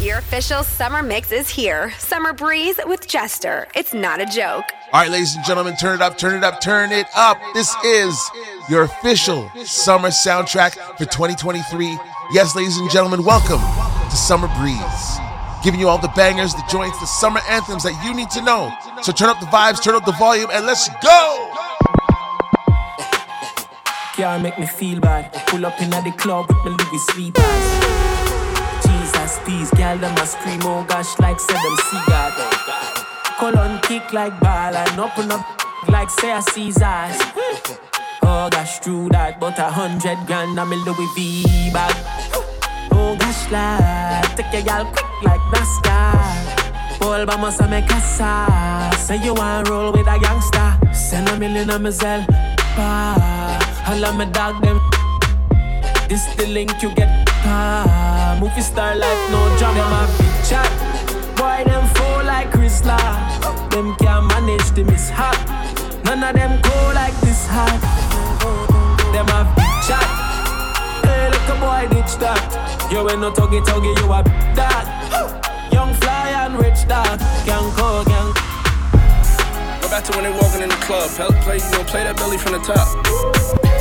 Your official summer mix is here. Summer Breeze with Jester. It's not a joke. All right, ladies and gentlemen, turn it up, turn it up, turn it up. This is your official summer soundtrack for 2023. Yes, ladies and gentlemen, welcome to Summer Breeze. Giving you all the bangers, the joints, the summer anthems that you need to know. So turn up the vibes, turn up the volume, and let's go! Can't make me feel bad. Pull up in the club with my Louis sleepers. These gal them a scream, oh gosh, like say them see God. Colon kick like ball and open up like say a Caesars. Oh gosh, true that, but a hundred grand I'm in Louis V bag. Oh gosh, lad, take your gal quick like NASCAR. Paul vamos a me casa. Say you want roll with a gangster. Send a million on my. I love my dog them. This the link you get. Ah, movie star life, no drama. A big chat. Boy, them fall like Chris Them can't manage the mishap. None of them go like this hot. Them a big chat. Hey, look a boy ditch that. You ain't no tuggy tuggy, you a dog. Young fly and rich dog. Gang go, gang. Go back to when they walking in the club. Help play, you know, play that belly from the top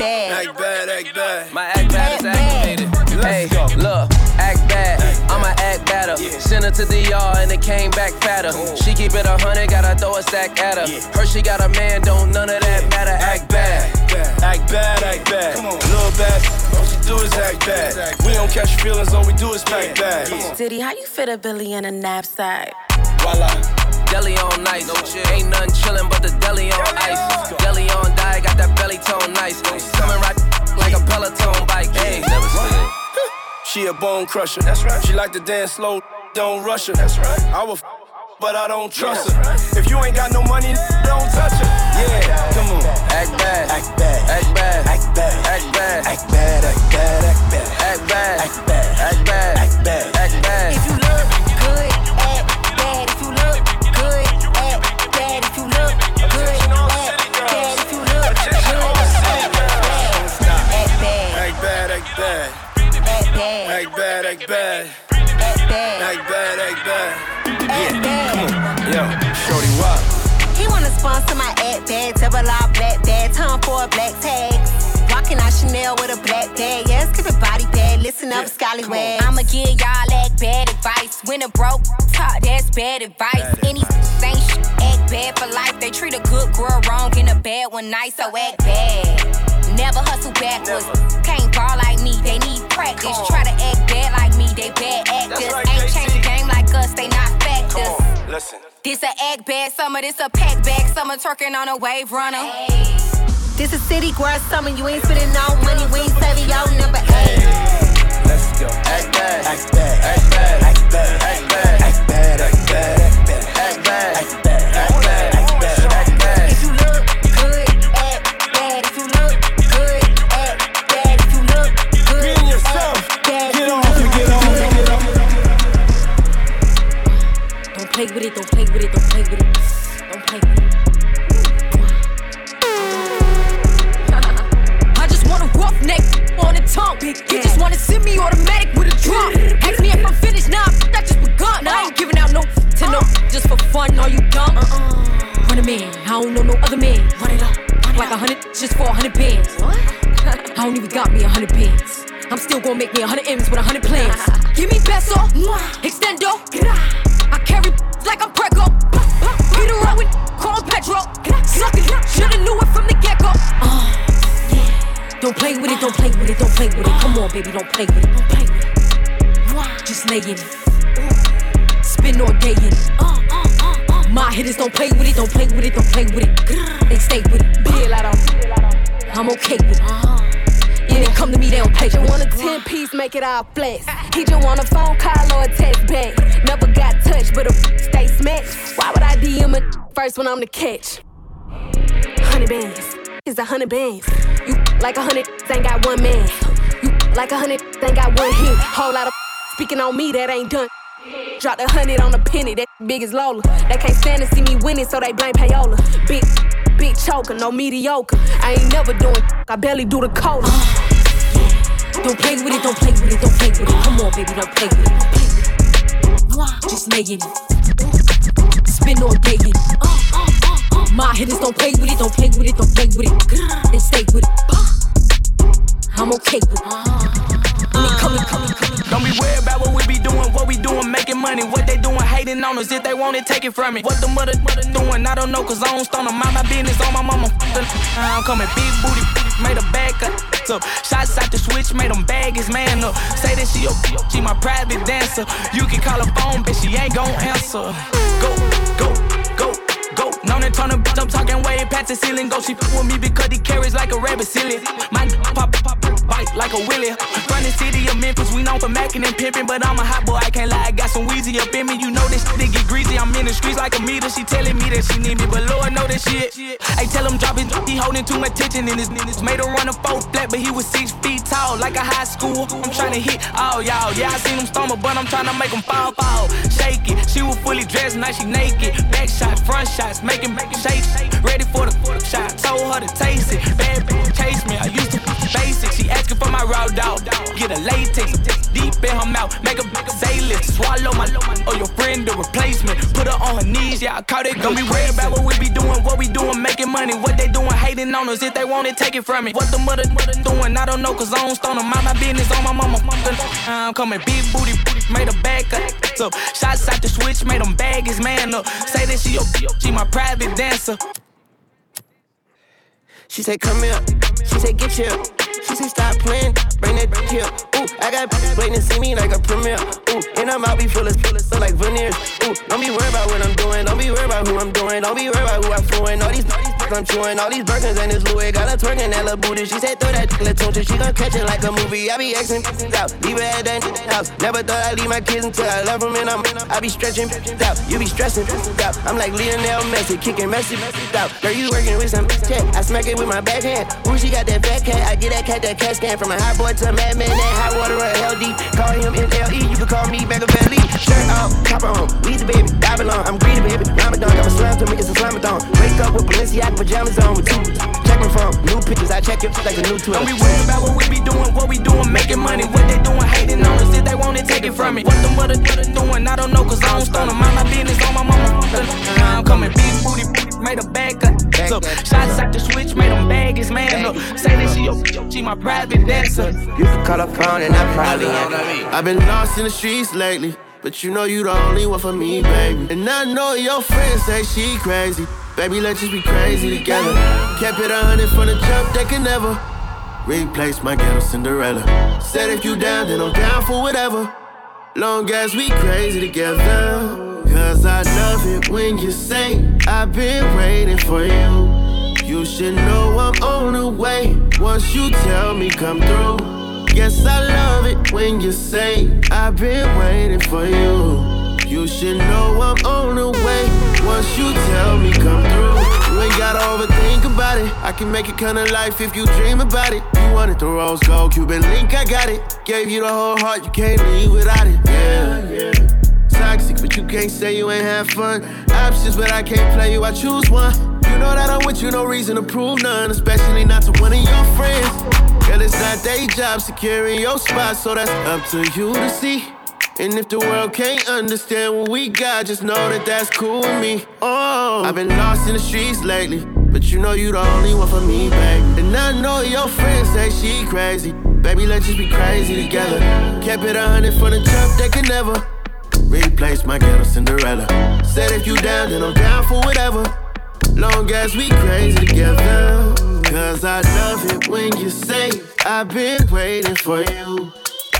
bad. Act bad, act bad. My act bad is activated. Hey, look, act bad. I'ma act better. Send her to the yard and it came back fatter. She keep it a hundred, gotta throw a stack at her. Her she got a man, don't none of that matter. Act bad. Act bad, act bad. Come on, little bad. All she do is act bad. We don't catch feelings, all we do is pack bad. Diddy, how you fit a Billy in a knapsack? Voila deli on nice. No chill. Ain't nothing chillin' but the deli on ice. Deli on die, got that belly tone nice. Coming right like a Peloton bike. Hey, never slid. She a bone crusher. That's right. She like to dance slow, don't rush her. That's right. I will, but I don't trust her. If you ain't got no money, don't touch her. Yeah, come on. Act bad, act bad, act bad, act bad, act bad, act bad, act bad, act bad, act bad, act bad, act bad, act bad, act bad. If you look Act bad, act bad. Act bad. Yeah, come on. Yo, shorty, what? He wanna sponsor my act bad, double R black bag, time for a black tags. Rockin' out Chanel with a black bag, yeah, skip it body bad, listen up, scallywags. I'ma give y'all act bad advice. When a broke talk, that's bad advice. Bad Any ain't shit, act bad for life. They treat a good girl wrong and a bad one nice, so act bad. Never hustle backwards. Never. Can't ball like me, they need practice. Try to act bad like me, they bad actors. Right, Ain't changed the game like us, they not factors. Listen. This a act bad summer, this a pack back summer, twerking on a wave runner. Hey. This a city girl summer, you ain't spending no money, we ain't saving your number eight. Let's go. Act bad, act bad, act bad, act bad, act bad, act bad, act bad, act bad, act bad, play with it, don't play with it, don't play with it. Don't play with it. I just want a rough neck on the tongue. You just wanna send me automatic with a drum. Ask me if I'm finished, nah, that just begun. I ain't giving out no to no, just for fun. Are you dumb? Uh-uh. Run a man, I don't know no other man. Run it up, like a hundred just for a hundred bands. What? I don't even got me a hundred bands. I'm still gonna make me a hundred M's with a hundred plans. Give me peso, extendo. I carry like I'm Prego. Get around with call Petro. Suckin', shoulda knew it from the get go. Uh, yeah. Don't play with it, don't play with it, don't play with it. Come on, baby, don't play with it, don't play with it. Just lay in it. Spin all day in it. Uh, uh, uh, My hitters don't play with it, don't play with it, don't play with it. They stay with it. I'm okay with it. Uh-huh. Yeah, they come to me, they don't play. Just want a 10 piece, make it all flex. He just want a phone call or a text back. Never got touched, but a stay smashed. Why would I DM a first one I'm the catch. Hundred bands, is a hundred bands. You like a hundred, ain't got one man. You like a hundred, ain't got one hit. Whole lot of speaking on me that ain't done. Drop a hundred on a penny, that big as Lola. They can't stand to see me winning, so they blame payola. Big, big choker, no mediocre. I ain't never doing, I barely do the cola. Don't play with it, don't play with it, don't play with it. Come on, baby, don't play with it. It. Just making it. Spin on digging. My hitters don't play with it, don't play with it, don't play with it. Then stay with it. I'm okay with it. Don't be worried about what we be doing, what we doing, making money. What they doing, hating on us. If they want it, take it from me. What the mother, mother doing, I don't know, cause I don't stone them. Mind my business on my mama. I'm coming big booty, made a back up. Shots out the switch, made them bag his man up. Say that she, she my private dancer. You can call her phone, but she ain't gon' answer. Go, go, go go. Known and turn a bitch, I'm talking way past the ceiling. Go, she fuck with me because he carries like a rabbit silly. My pop, pop, pop, bite like a willy. Run the city of Memphis, we known for macking and pimping, but I'm a hot boy, I can't lie. I got some Weezy up in me, you know this shit get greasy. I'm in the streets like a meter. She telling me that she need me, but Lord know that shit. I tell him drop it, he holding too much tension in his niggas. Made her run a four flat, but he was six feet tall, like a high school. I'm trying to hit all y'all. Yeah, I seen him but I'm trying to make him fall, fall. Shake it. She was fully dressed, now she naked. Back shots, front shots, making, making shake. Ready for the, shot. Told her to taste it. Bad bitch chase me. I used to basic. She asking for my raw dog. Get a latex deep in her mouth. Make a, a say lift. Swallow my or your friend a replacement. Put her on her knees. Yeah, I caught it. Don't be worried about what we be doing. What we doing, making money. What they doing, hating on us. If they want it, take it from me. What the mother, mother doing, I don't know. Cause I don't stone them. Mind my business on my mama. I'm coming big booty, made a back up. So shots out the switch, made them bag his man up. Say that she, she my private dancer. She said, come here. She said, get here. She say stop playing, bring that here. Ooh, I got waiting to see me like a premiere. Ooh, and I'm out, be full of, of stuff like veneers. Ooh, don't be worried about what I'm doing. Don't be worried about who I'm doing. Don't be worried about who I'm fooling. All these, I'm chewing. All these Birkins and this Louis. Got her twerking that little booty. She said, throw that tune. She gon' catch it like a movie. I be Xing out. Leave her at that house. Never thought I'd leave my kids until I love them and I'm, I be stretching out. You be stressing out. I'm like Lionel Messi, kicking Messi out. Girl, you working with some check. I smack it with my backhand. Ooh, she got that cat. I get that cat, that cat scan from a hot boy to a madman. That hot water run hell deep. Call him NLE. You can call me Machiavelli. Shirt off, top on. We the baby, along. I'm greedy, baby. Ramadan, got my slam to me. It's a slamathon. Wake up with Balenciaga pajamas on with two. Check my phone. New pictures. I check it like a new tour. Don't be worried about what we be doing. What we doing, making money. What they doing, hating on us. If they want it, take it from me. What them mother doing, I don't know. Cause I don't stone them. Mind my business on my mama. I'm coming big booty, made a back up. So shots out the switch, made them bag his man up. Say that she, she my private dancer. You can call her phone and I probably ain't. I've been lost in the streets lately. But you know you the only one for me, baby. And I know your friends say she crazy. Baby, let's just be crazy together. Kept it a hundred from the jump, they can never replace my ghetto Cinderella. Said if you down, then I'm down for whatever. Long as we crazy together. Cause I love it when you say, I've been waiting for you. You should know I'm on the way once you tell me come through. Yes, I love it when you say, I've been waiting for you. You should know I'm on the way once you tell me come through. You ain't gotta overthink about it. I can make it kind of life if you dream about it. You wanted the rose gold Cuban link, I got it. Gave you the whole heart, you can't leave without it. Yeah, yeah. Toxic, but you can't say you ain't have fun. Options, but I can't play you, I choose one. You know that I'm with you, no reason to prove none, especially not to one of your friends. Girl, it's not their job securing your spot, so that's up to you to see. And if the world can't understand what we got, just know that that's cool with me. Oh, I've been lost in the streets lately, but you know you the only one for me, baby. And I know your friends say she crazy. Baby, let's just be crazy together. Kept it a hundred for the jump, they could never replace my ghetto Cinderella. Said if you down, then I'm down for whatever. Long as we crazy together. Cause I love it when you say, I've been waiting for you.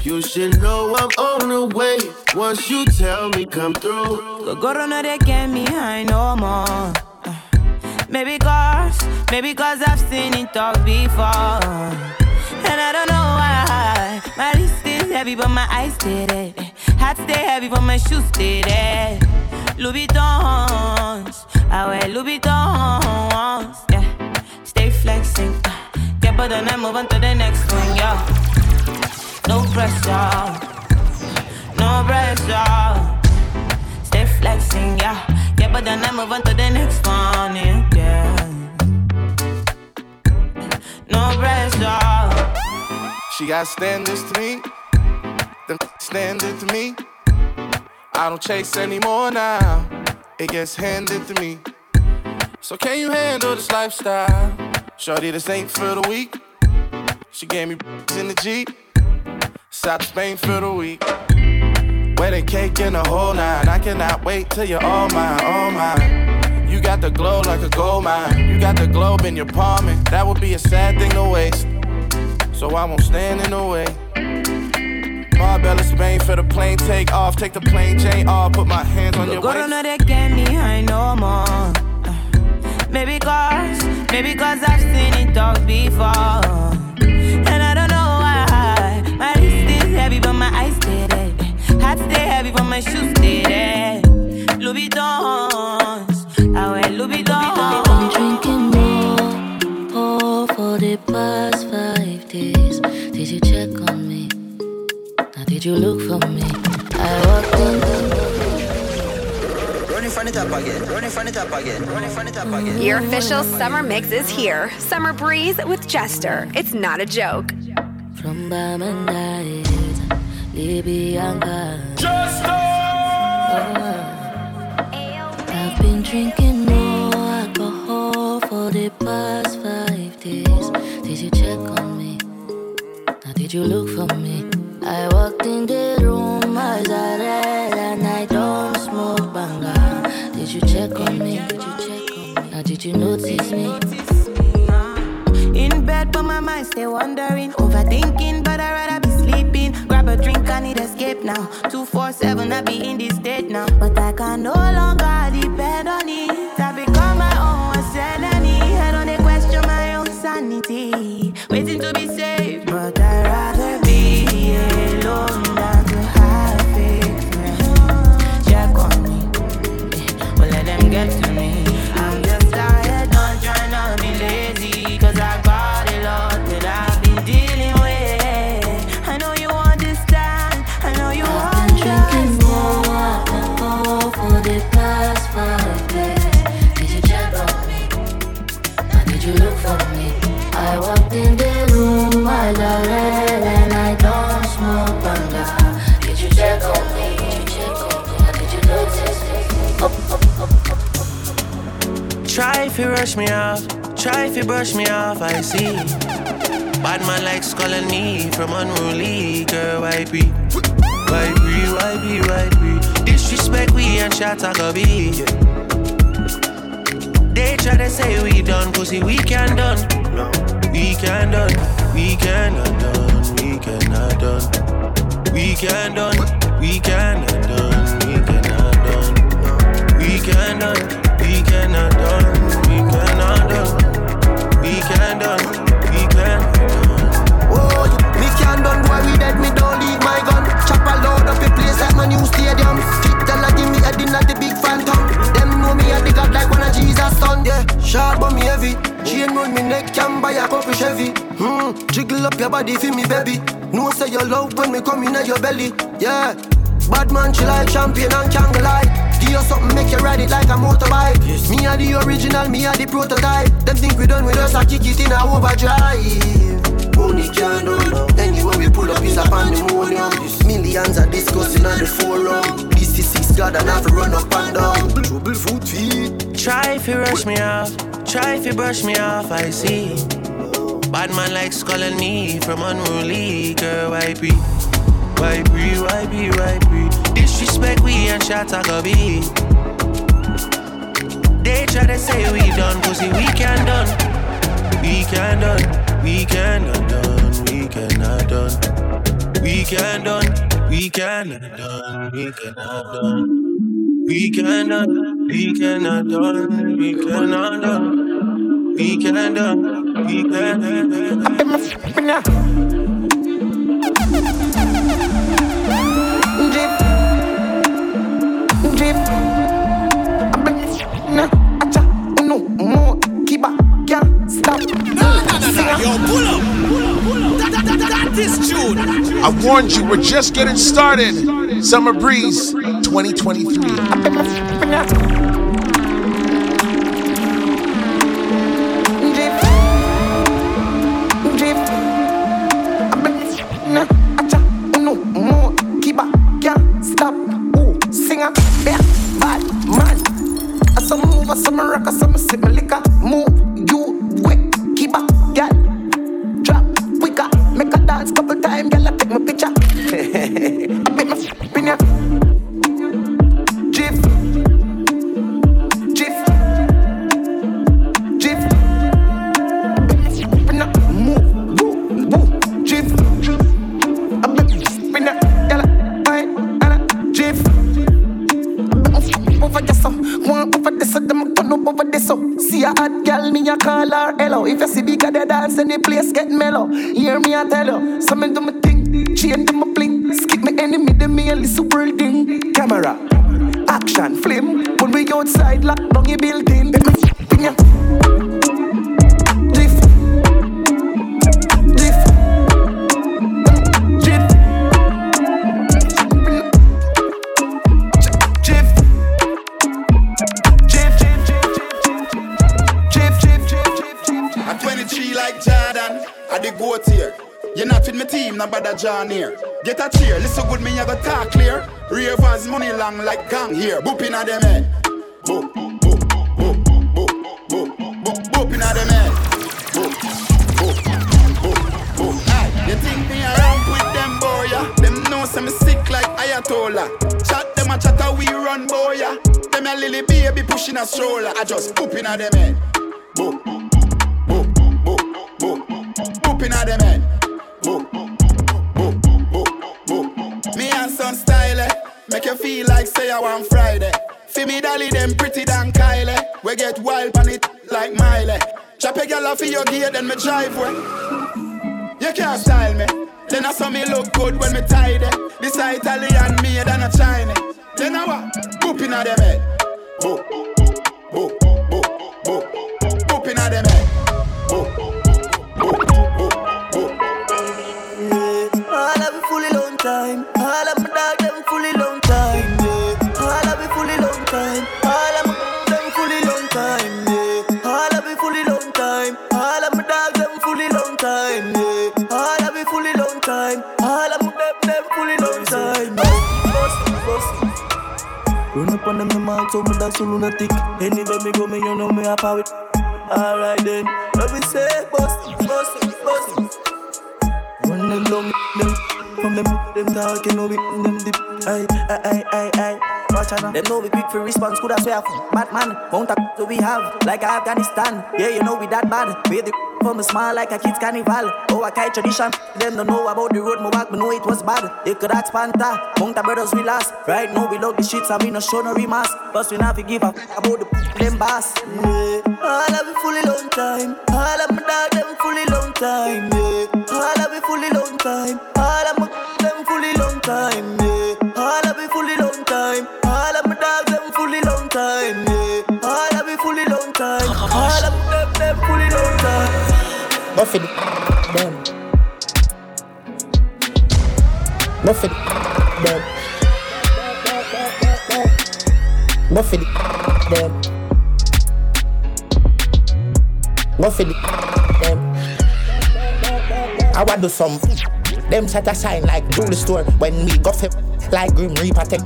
You should know I'm on the way once you tell me come through. Go go no they get me high no more. Maybe cause, maybe cause I've seen it all before. And I don't know why. My wrist is heavy, but my eyes stay there. Hat stay heavy, but my shoes stay there. Louis Vuittons, I wear Louis Vuittons, yeah. Stay flexing, get better and move on to the next one, yeah. No pressure, no pressure. Stay flexing, yeah. Get better and I move on to the next one, yeah. No pressure. She got standards to me, them standard to me. I don't chase anymore now, it gets handed to me. So can you handle this lifestyle? Shorty, this ain't for the weak. She gave me in the Jeep, South Spain for the week. Wedding cake in the whole nine. I cannot wait till you're all mine, all mine. You got the glow like a gold mine. You got the globe in your palm, and that would be a sad thing to waste so I won't stand in the way. Marbella, Spain for the plane take off. Take the plane chain off. Put my hands on your Go waist. they get me high no more. Uh, maybe cause, maybe cause I've seen it all before. And I don't know why. My wrist is heavy, but my eyes stay there. Hat stay heavy, but my shoes stay there. Louis Vuittons, I wear Louis Vuittons. Did you look for me? I walked in. Running from the top again, running from the top again, running from the top again. Your official summer mix is here. Summer Breeze with Jester. It's not a joke. From Bamandais, Libyanka. I've been drinking more alcohol for the past five days. Did you check on me? Now did you look for me? I in the room, eyes are red, and I don't smoke banga. Did you check on me? Did you check on me? Now did you notice me? In bed, but my mind stay wandering. Overthinking, but I'd rather be sleeping. Grab a drink, I need escape now. 247, I be in this state now. But I can no longer depend Try if you rush me off, try if you brush me off, I see. Bad man likes calling me from unruly, girl, why be? Why be, why be, why be? Disrespect we and shot a go be. They try to say we done, pussy, we can done. We can done, we cannot done, we cannot done. We can done, we cannot done, we cannot done. We can done, we cannot done, we cannot done. We can done, we done. Oh, me can done boy, we dead, me don't leave my gun. Chop a load up a place like my new stadium. Fit tell I give me in at the big. Them know me at the god like one of Jesus' son. Yeah, sharp but me heavy. Chain round me neck, can buy a couple Chevy. Hmm, jiggle up your body for me, baby. No say you love when me come in at your belly. Yeah, bad man, she like champion and can't lie. Give you something, make you ride it like a motorbike. Yes. Me are the original, me are the prototype. Them think we done with us, I kick it in a overdrive. Only can done. Anyway, we pull up is a pandemonium. Millions are discussing on the forum. This is six God and have to run up and down. Trouble foot feet. Try if you rush me off, try if you brush me off, I see. Bad man likes calling me from unruly, girl, why be? Why be, why be, why be? Disrespect we and go be. They try to say we done, pussy, we can done. We can done, we cannot done, we cannot done. We can done, we cannot done, we cannot done. We cannot, we cannot done, we cannot done. We can done, we can done. Yo, pull up. I warned you, we're just getting started. Summer Breeze 2023. It fully long time. Yeah. All of me fully long time. All of my dog them fully long time, yeah. All of me fully long time. All of my on them, them all so me that's so lunatic. Anywhere me go, me you know me a power. Alright then, what we say, boss, boss, boss. Run them long, them them, talking, know we them dip. Aye, aye, aye, aye. Watch out, them know we quick for response. Could I swear, for Batman, mount up so we have like Afghanistan. Yeah, you know we that bad. We the from a smile like a kid's carnival. Oh, a kite tradition. Them don't know about the road, my back, but know it was bad. They could ask Panther, mount up brothers we last. Right now we love the shits and we no show no remas. But we not forgive up about the them boss. Yeah, all of it fully long time. All of my dog them fully long time. Yeah, all of it fully long time. All of my them fully long time. Yeah, all of it fully long time. All of my dogs them fully long time, yeah. All of me fully long time. All of them them fully long time. Nothing them. Nothing them. Nothing them. Nothing them. I want to do some. Them set a sign like jewelry store when we go fit like Grim Reaper take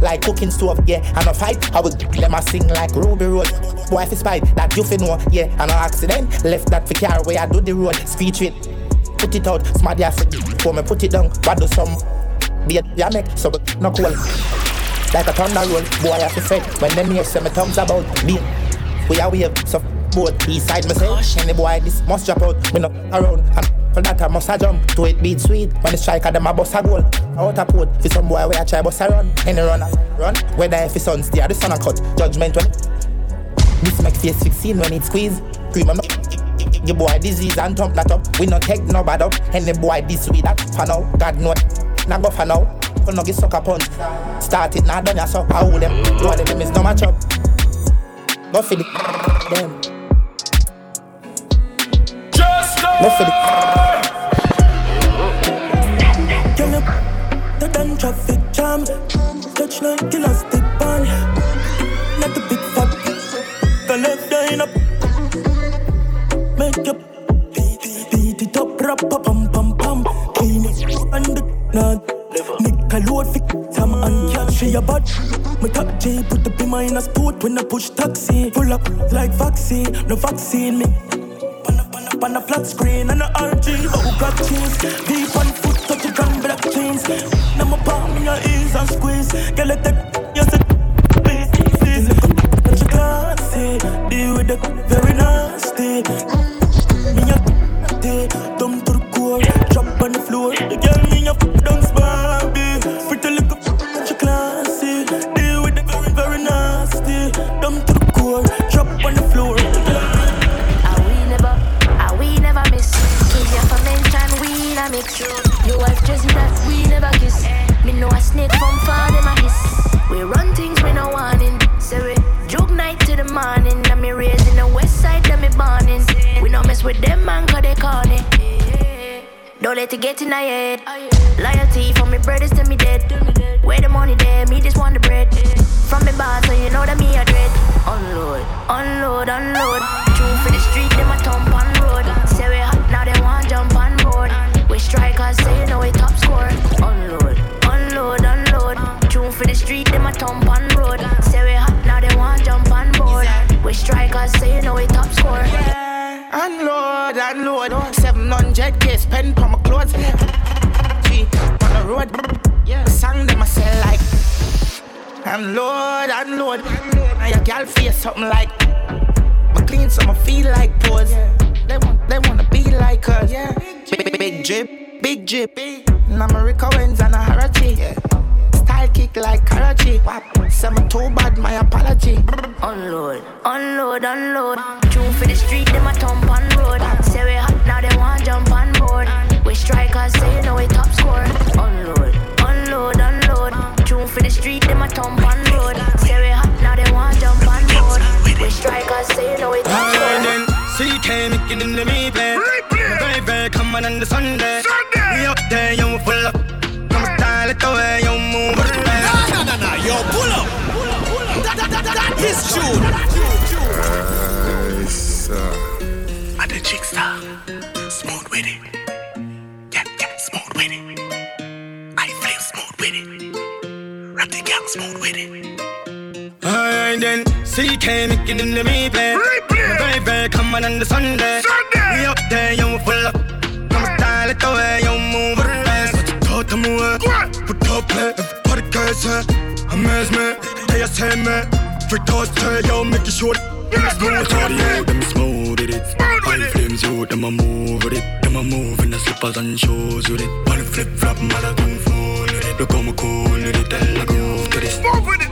like cooking stove, yeah. And a fight, I would them a sing like Ruby Road. Boy, if it's spite that you fi know, yeah. And an accident, left that for car where I do the road. Speech it, put it out, smart yeah for For me put it down, what do some be a make so no cool. Like a thunder roll, boy I fi fed when them hear say me tongues about me. We are wave so both east side say, any boy this must drop out, me no around. And for that I must a jump. To it beat sweet. When the striker them a bust a goal. Out a port for some boy where I try bust a run. Any runner run. Whether if his son steer the sun a cut. Judgment when This make face 16 when it squeeze. Cream I'm Your boy disease and thump that up. We no take no bad up. Any boy this with that for now God know Now go for now For no get sucker punch. Start it now done ya so I hold them? One of them is no match up. Go for the them not for the. Girl, the damn traffic jam. Touch no killer stick band. Not the big fat. The left line up. Make up. Beat it up, rap, pam, pam, pam. Clean it and the nut. Nick load fi Sam and cat she a bad My top J put the be in a when I push taxi Full up like vaccine, no vaccine me on a flat screen and a RG Oh got cheese Deep on foot touch on black jeans. Now my palm in your ears and squeeze. Girl let that Yes it Please Touch your classy Deal with it very nasty Let it get in my head. Loyalty from me brothers to me dead. Where the money there, me just want the bread. From me bar, so you know that me a dread. Unload, unload, unload. True for the street, them a thump on road. Say we hot, now they want jump on board. We strikers, say you know we top score. Unload, unload, unload. True for the street, them a thump on road. Say we hot, now they want jump on board. We strikers, say you know we top score. Unload, unload. 700k spend for my clothes. G on the road. Yeah. Song them I sell like. Unload, unload. Now your girl face something like. My clean so I feel like pose. They want, they wanna be like us. Yeah. Big, big, big drip, big drip. Now my Rico wins and a Harachi. Style kick like Karachi. Some too bad, my apology. Unload, unload, unload. True for the street, them a thump on road. Say we hot, now they want jump on board. We strikers, say you know we top score. Unload, unload, unload. True for the street, them a thump on road. Say we hot, now they want jump on board. We strikers, say you know we top score. CK make it in the replay. Very, very common on the Sunday. We up there, yo, full up. Come style it the way you move. Nah, nah, nah, nah, yo, pull up. That, that, that, that is true. Nice. And the chick star, smooth with it. It. Rap the gang smooth with it. Alright then, CK make it in the replay. Very, very common on the Sunday. We up there, yo, full up. Come style it the way you move. Put them away. Put up play, everybody gets it. Eh. Amaze me, they say me. Free toss, eh, yo, make it short. Smooth, shorty, yeah, them smooth with it. High flames, yo, them a move with it. Them a move in the slippers and shoes with it. One flip flop, I don't fool with it. Look how me cool it, tell I groove. Move with it,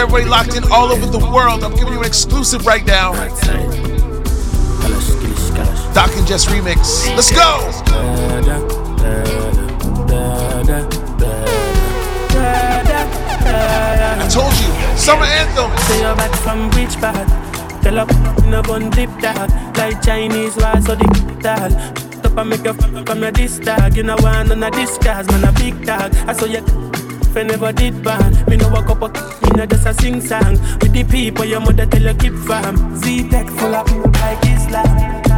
everybody locked in all over the world. I'm giving you an exclusive right now. Doc and Jess remix. Let's go. I told you, summer anthem. Say you're back from which part? Tell up in a bun dip that Like Chinese so the dal Top I make a fuck from your this tag. You know one on a disguise, man a big tag. I saw you if I never did ban. Me no walk up, no just a sing song. With the people your mother tell you keep fam. Z-Tech full of people like Islam.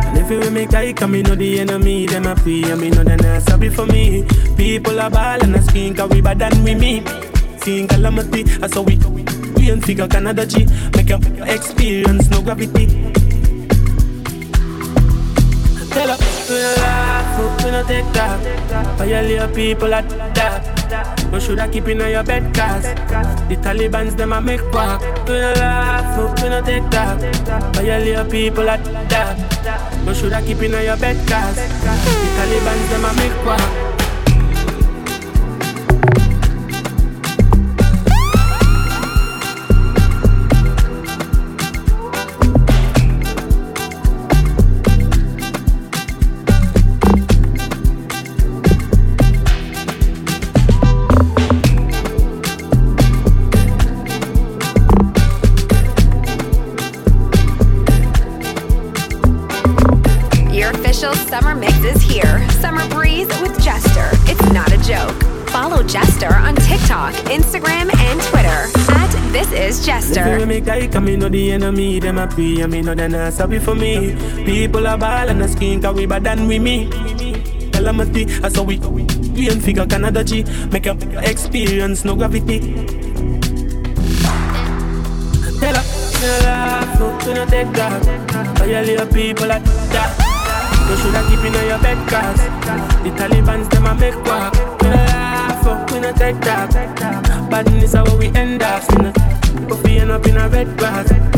And if you make guy come, me know the enemy, them a free, and me know they're not sorry for me. People are ball and a skin, cause we bad than we me. Seeing calamity, I saw we, we and figure Canada G. Make your experience, no gravity. Tell her, we laugh, we no take that. Violate people at that. No shoulda keep in on your bed cause the Taliban's them a make walk. We no laugh, we no take that. Violate people at that. No shoulda keep in your bed cause the Taliban's them a make walk. Cause me know the enemy, them a pray And me know they not sorry for me. People are ball and a skin Cause we bad than we me. Calamity, I saw we. We ain't figure Canada G. Make up experience, no gravity. Tell her, me no laugh, no, we no take that Violate people like that You shoulda keep in your bed cause The Taliban's them a make walk We no laugh, we no take that Badness how we end up, but we end up in a red grass.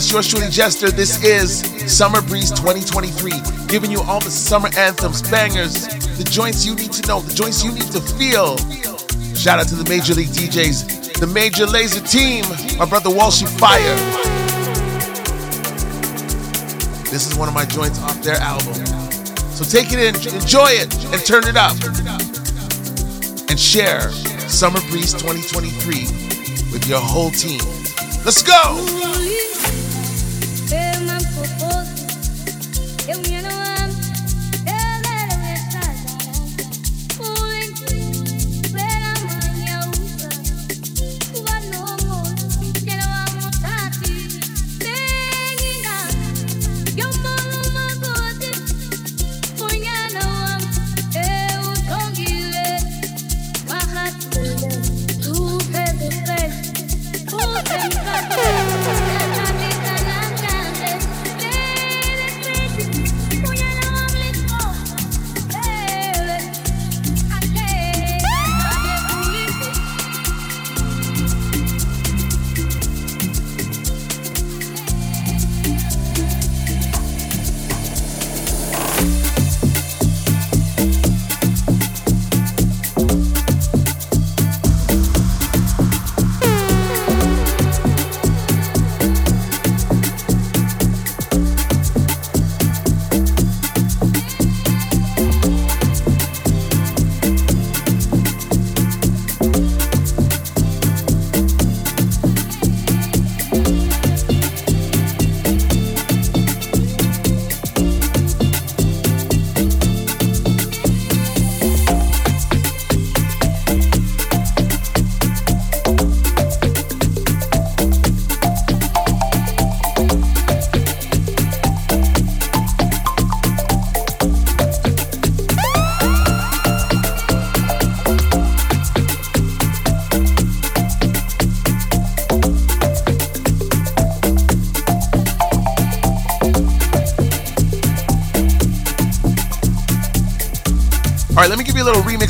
Yes, yours truly, Jester. This is Summer Breeze 2023, giving you all the summer anthems, bangers, the joints you need to know, the joints you need to feel. Shout out to the Major League DJs, the Major Lazer team, my brother Walshy Fire. This is one of my joints off their album. So take it in, enjoy it, and turn it up. And share Summer Breeze 2023 with your whole team. Let's go!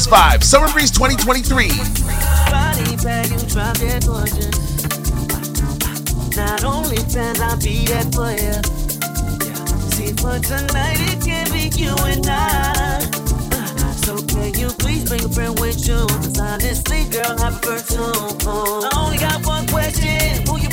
Remix Vibe, Summer Breeze 2023. Not only can I be that for you. See, for tonight it can be you and I. Uh, so can you please bring a friend with you? Cause honestly, girl, I prefer to. Oh, I only got one question. Who you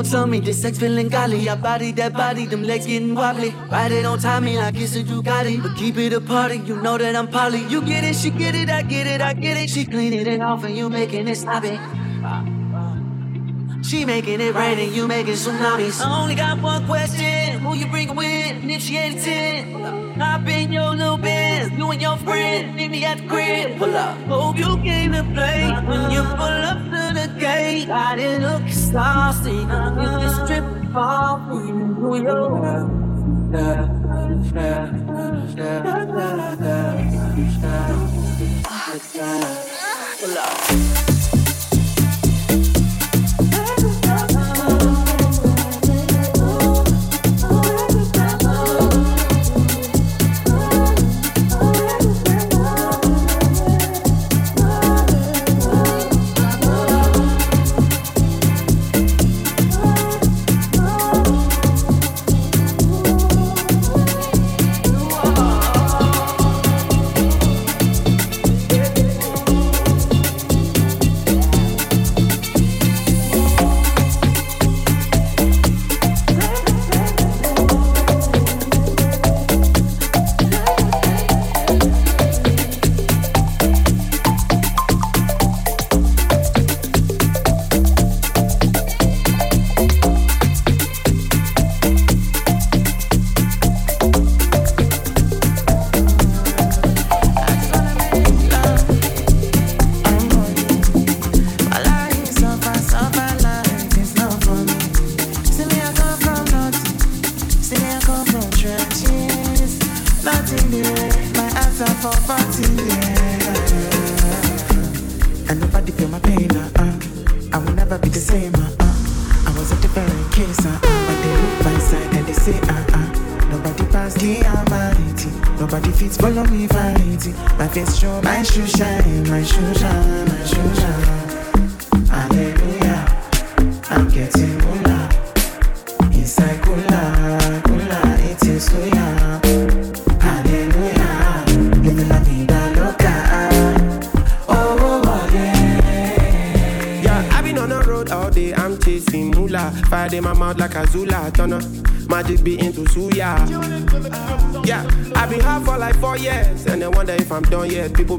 In your tummy, this sex feeling golly. I body that body, them legs getting wobbly. Ride it on time, me, I kiss a Ducati. But keep it a party, you know that I'm poly. You get it, she get it, I get it, I get it. She cleaning it off and you making it sloppy. She making it rain and you making tsunamis. I only got one question. Who you bring with? And if she ain't a 10, hop in your little Benz. You and your friend, meet me at the crib. Pull up. Hope you came to play. When you pull up to the gate, I didn't look saucy. You just trip off in New York.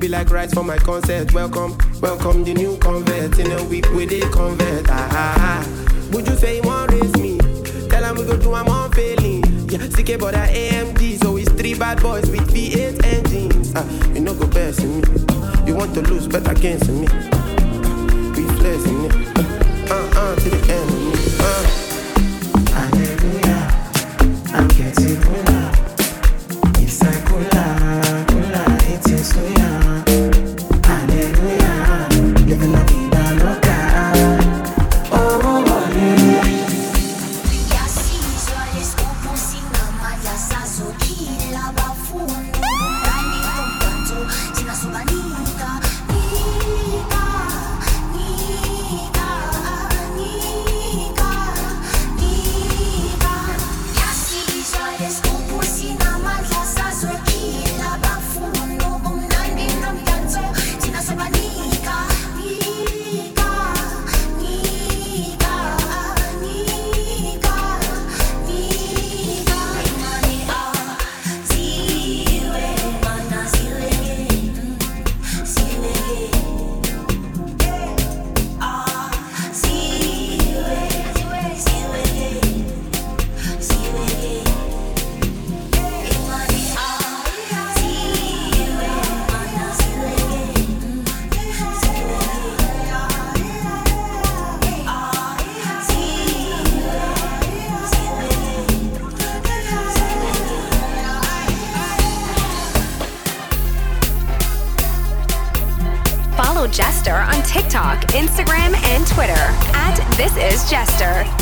be like rice for my concert. Welcome. This is Jester.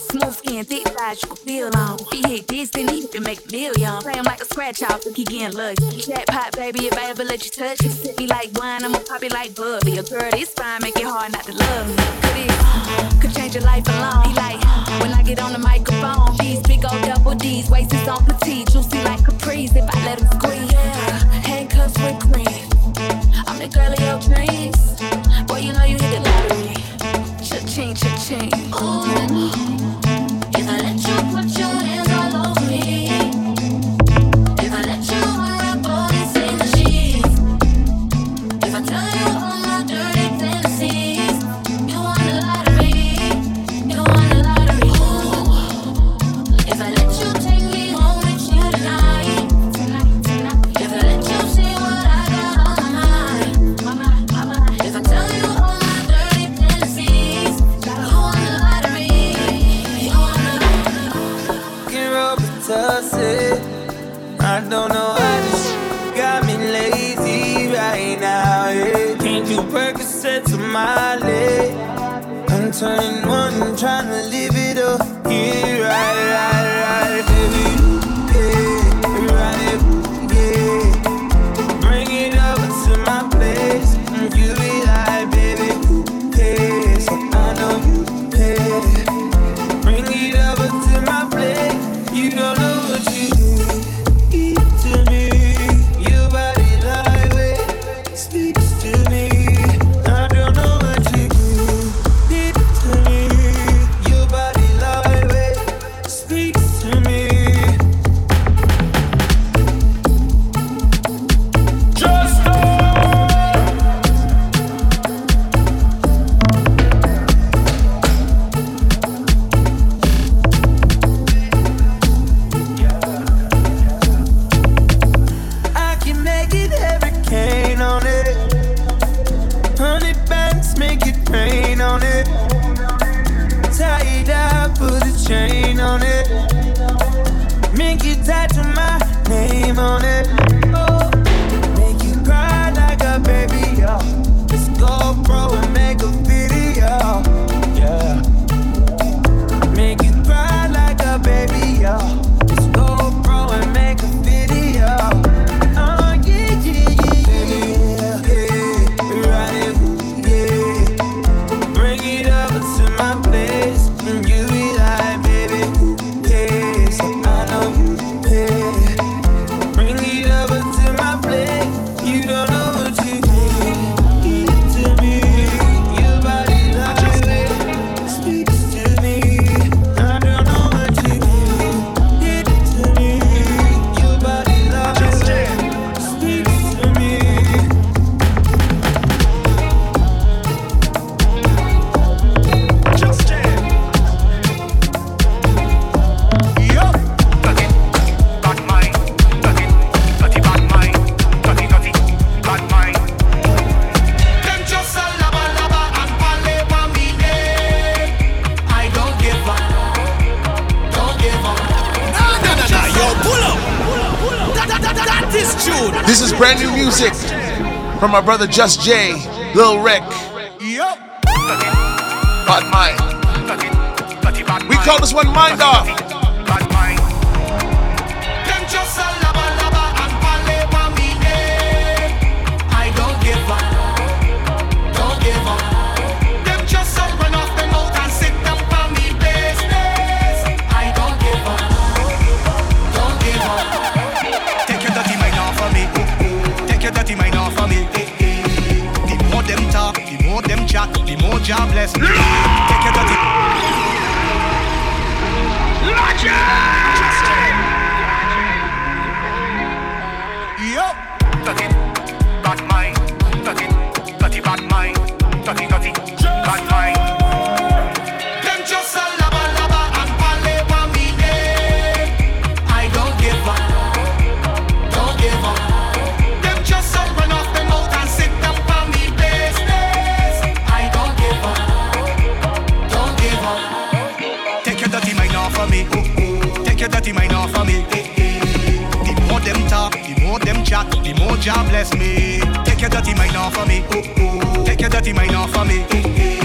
Smooth skin, thick thighs, you can feel on. If he hit this, then he can make a million. Play him like a scratch off, look, he getting lucky. Jackpot, baby, if I ever let you touch it. Sit me like wine, I'ma pop it like bubbly. A girl, it's fine, make it hard not to love me. Could it, could change your life alone. He like, when I get on the microphone, these big old double D's, waist is on petite, juicy like capris if I let him squeeze. Yeah. Handcuffs with cream. I'm the girl of your dreams. Boy, you know you hit the lottery. Cha-ching, cha-ching. Ooh. don't know. I just got me lazy right now. Yeah. Can't perfect set to my leg. I'm turning one, trying to live it up here. From my brother Just J, Lil Rick. Yep. Bad mind. We call this one Mind Off. jobless. Take it to Lord. Jah bless me. Take your dirty mind off of me. Take your dirty mind off of me. Ooh, ooh.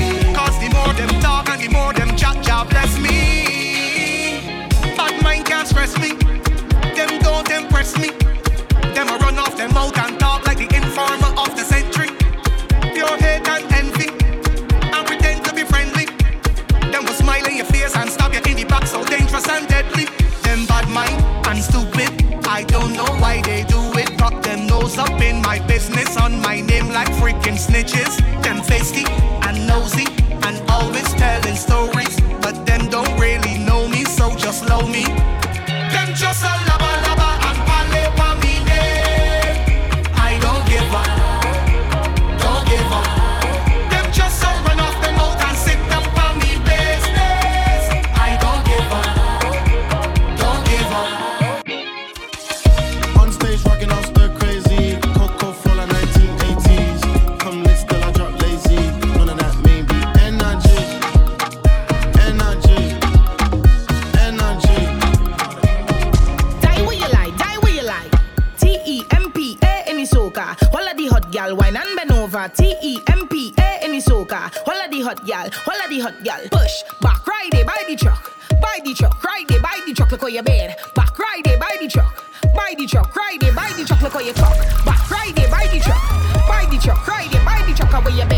hot gal. Push back, ride it by the truck, by the truck, ride it by the truck. Look how you bend. Back, ride it by the truck, by the truck, ride it by the truck. Look how you talk. Back, ride it by the truck, by the truck, ride it by the truck. How you bend.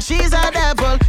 she's a devil.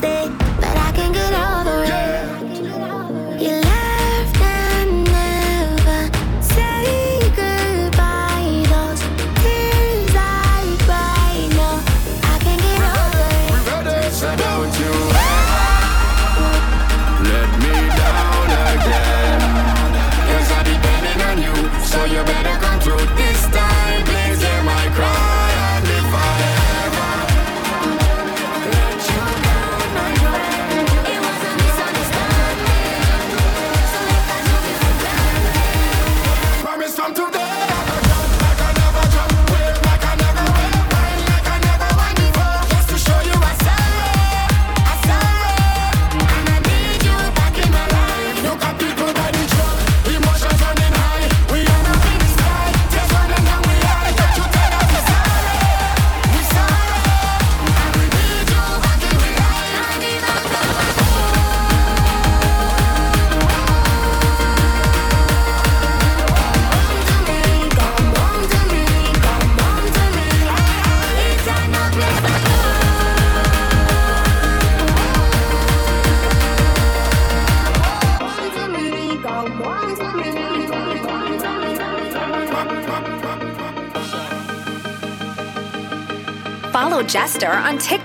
Tuesday,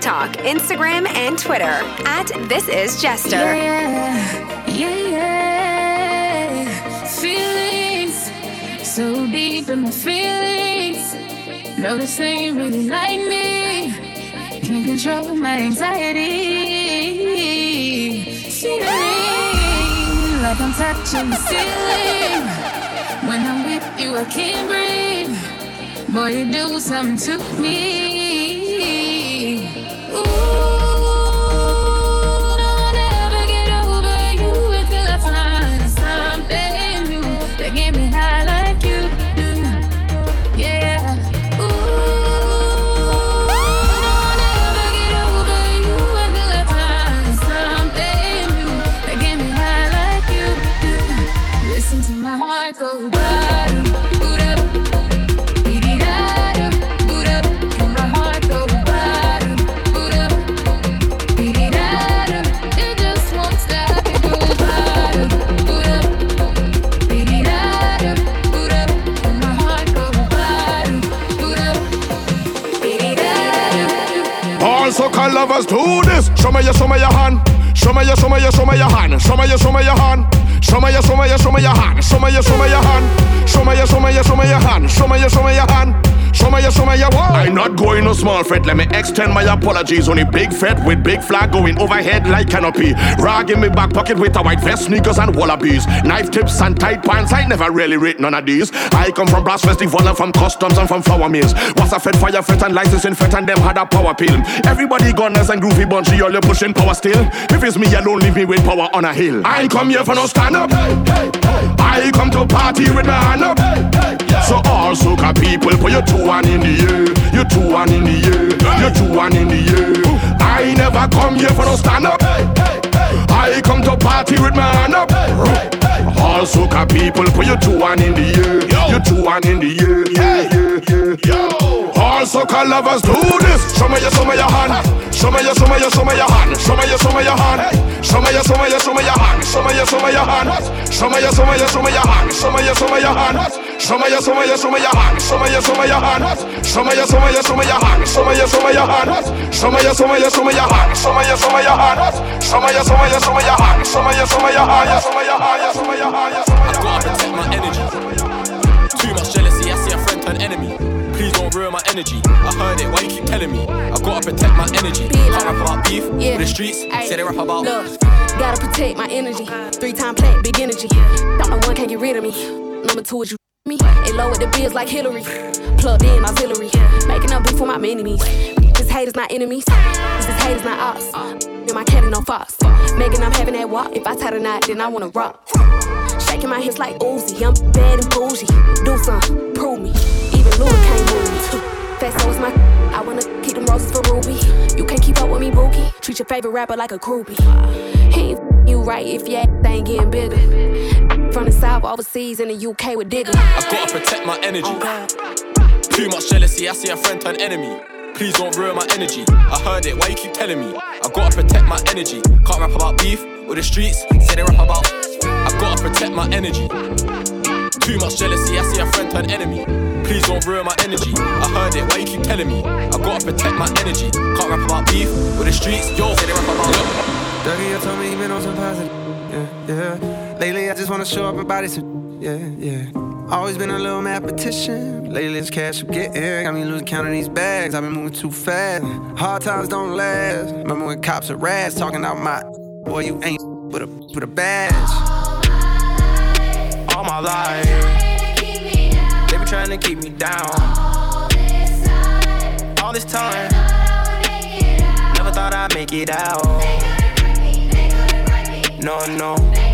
TikTok, Instagram, and Twitter at This Is Jester. Yeah, yeah, yeah. Feelings so deep in my feelings. No, this ain't really like me. Can't control my anxiety. Feeling like I'm touching the ceiling. When I'm with you, I can't breathe. Boy, you do something to me. Soccer lovers do this. Show me your, show me your hand. Show me your, show me your, show me your hand. Show me your, show me your hand. Show me your, show me your, show me your hand. Show me your, show me your hand. Show me your, show me your, show me your hand. Show me your, show me your hand. Show me your, show me your? I'm not going no small fret. Let me extend my apologies. Only big fret with big flag going overhead like canopy. Rag in me back pocket with a white vest, sneakers and wallabies. Knife tips and tight pants. I never really rate none of these. I come from brass festival and from customs and from flour mills. Was a fed fire fet and licensing fet and them had a power pill. Everybody gunners and groovy bunchy, all you pushing power still. If it's me alone, leave me with power on a hill. I ain't come here for no stand up. I come to party with my hand up. So all soca people, put your two one in the air. Your two one in the air. Your two one in the air. I never come here for no stand up. I come to party with my hand up. All soca people, put your two one in the air. Your two one in the air. Yeah, yeah, yeah. All soca lovers do this. Show me your, show me your hand. Show me your, show me your, show me your hand. Show me your, show me your hand. Show me your, show me your, show me your hand. Show me your, show me your hand. Show me your, show me your, show me your hand. Show me your, show me your hand. Show me your, show me your, show me your hand. Show me your, show me your hand. Show me your, show me your, show me your hand. Show me your, show me your hand. Show me your, show me your, show me your hand. Show me your, show me your hand. Show me your, show me your, show me your hand. Show me your, show me your hand. Show me your hand. Show me your hand. I gotta protect my energy. Too much jealousy, I see a friend turn enemy. Please don't ruin my energy. I heard it, why you keep telling me? I gotta protect my energy. Can't rap about beef Yeah. with the streets. Say they rap about. Look, gotta protect my energy. Three time plat, big energy. Number one can't get rid of me. Number two is you me. It lowered the bills like Hillary. Plugged in auxiliary. Making up beef for my enemies. This haters not enemies. This is haters not ops. And my cat no fox. Megan, I'm having that walk. If I tie the knot, then I wanna rock. Shaking my hips like Uzi. I'm bad and bougie. Do some, prove me. Even Luna can't move me. Fast so is my. I wanna keep them roses for Ruby. You can't keep up with me, Bookie. Treat your favorite rapper like a groupie. He ain't you right if your ass ain't getting bigger. From the south, overseas, in the UK with Digger. Oh, I gotta protect my energy. Too much jealousy, I see a friend turn enemy. Please don't ruin my energy. I heard it, why you keep telling me? I gotta protect my energy. Can't rap about beef with the streets. Say they rap about. I gotta protect my energy. Too much jealousy, I see a friend turn enemy. Please don't ruin my energy. I heard it, why you keep telling me? I gotta protect my energy. Can't rap about beef with the streets. Yo, say they rap about. Dougie, you told me you been on some positive. Yeah, yeah. Lately, I just wanna show up and body some. Yeah, yeah. Always been a little mathematician. Lately, it's cash I'm getting. Got me losing count of these bags. I've been moving too fast. Hard times don't last. Remember when cops are rats talking out my. Boy, you ain't with a with a badge. All my life. They be trying to keep me down. All this time. Never thought I'd make it out. No, no.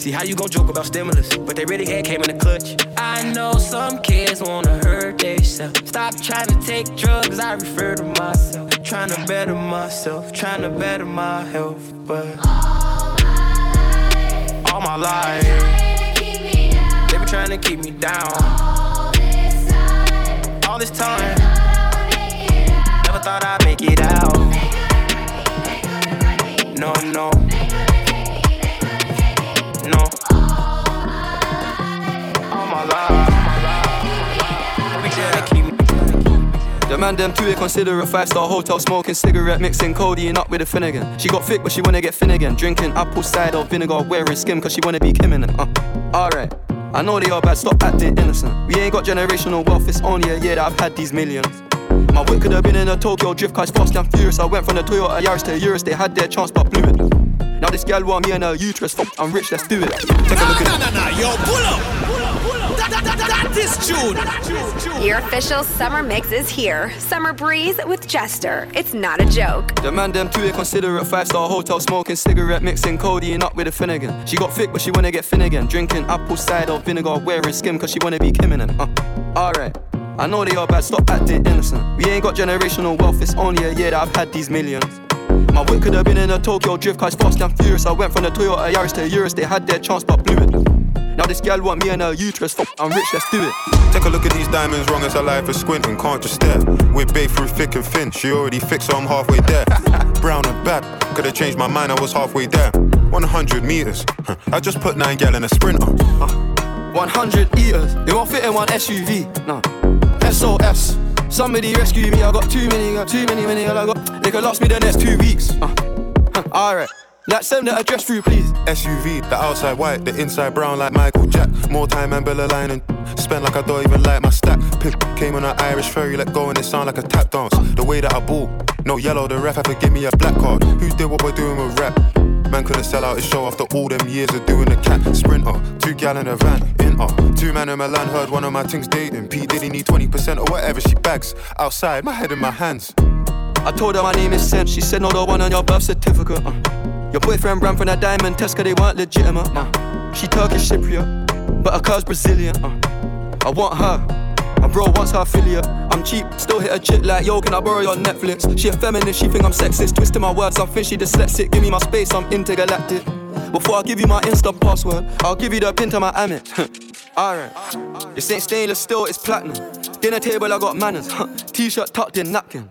See how you gon' joke about stimulus, but they really had came in the clutch. I know some kids wanna hurt themselves. Stop trying to take drugs, I refer to myself. Trying to better myself, trying to better my health, but all my life, All my life. they been trying to keep me down. All this time, all this never thought I'd make it out. No. No. The man them two, they consider a five star hotel smoking cigarette mixing codeine up with a Finnegan. She got thick but she wanna get Finnegan. Drinking apple cider vinegar wearing skim cause she wanna be Kim in it. Uh. Alright. I know they are bad, stop acting innocent. We ain't got generational wealth, it's only a year that I've had these millions. My whip could have been in a Tokyo drift car, fast and furious. I went from the Toyota Yaris to Urus, they had their chance but blew it. Now this gal want me and her uterus, I'm rich, let's do it. Take a look at Nah, nah, nah, yo, pull up. That, that, that, that, that is June. Your official summer mix is here. Summer Breeze with Jester. It's not a joke. The man them too considerate five star hotel smoking cigarette mixing codeine up with a Finnegan. She got thick but she wanna get Finnegan. Drinking apple cider vinegar wearing skim cause she wanna be Kim in it. Uh. Alright. I know they are bad, stop acting innocent. We ain't got generational wealth, it's only a year that I've had these millions. My whip could have been in a Tokyo drift car, it's fast and furious. I went from the Toyota Yaris to Urus, they had their chance but blew it. Now this gal want me and her uterus, fuck, I'm rich, let's do it. Take a look at these diamonds, wrong as her life is squinting, can't just stare. We're babe through thick and thin, she already fixed, so I'm halfway there. Brown and bad, could've changed my mind, I was halfway there. 100 meters, huh, I just put 9 gal in a sprinter. 100 eaters, it won't fit in one SUV. No. SOS. Somebody rescue me, I got too many, got too many, many, I got. They could last me the next two weeks. Uh. Huh, Alright. Like send the address through, please. SUV, the outside white, the inside brown like Michael Jack. More time and Bella line and spend like I don't even like my stack. Pip came on an Irish ferry, let go and it sound like a tap dance. The way that I ball, no yellow, the ref had to give me a black card. Who did what we're doing with rap? Man couldn't sell out his show after all them years of doing the cat. Sprinter, two gal in a van, inter. Two man in Milan heard one of my things dating. P Diddy need 20% or whatever she bags. Outside, my head in my hands. I told her my name is Sam. She said, No, the one on your birth certificate. Uh. Your boyfriend ran from that diamond test cause they weren't legitimate. Uh. She Turkish Cypriot, but her car's Brazilian. Uh. I want her. My bro wants her affiliate. I'm cheap, still hit a chick like, yo, can I borrow your Netflix? She a feminist, she think I'm sexist. Twisting my words, I think she dyslexic. Give me my space, I'm intergalactic. Before I give you my Insta password, I'll give you the pin to my Amex. Alright. This ain't stainless steel, it's platinum. Dinner table, I got manners. T-shirt tucked in napkin.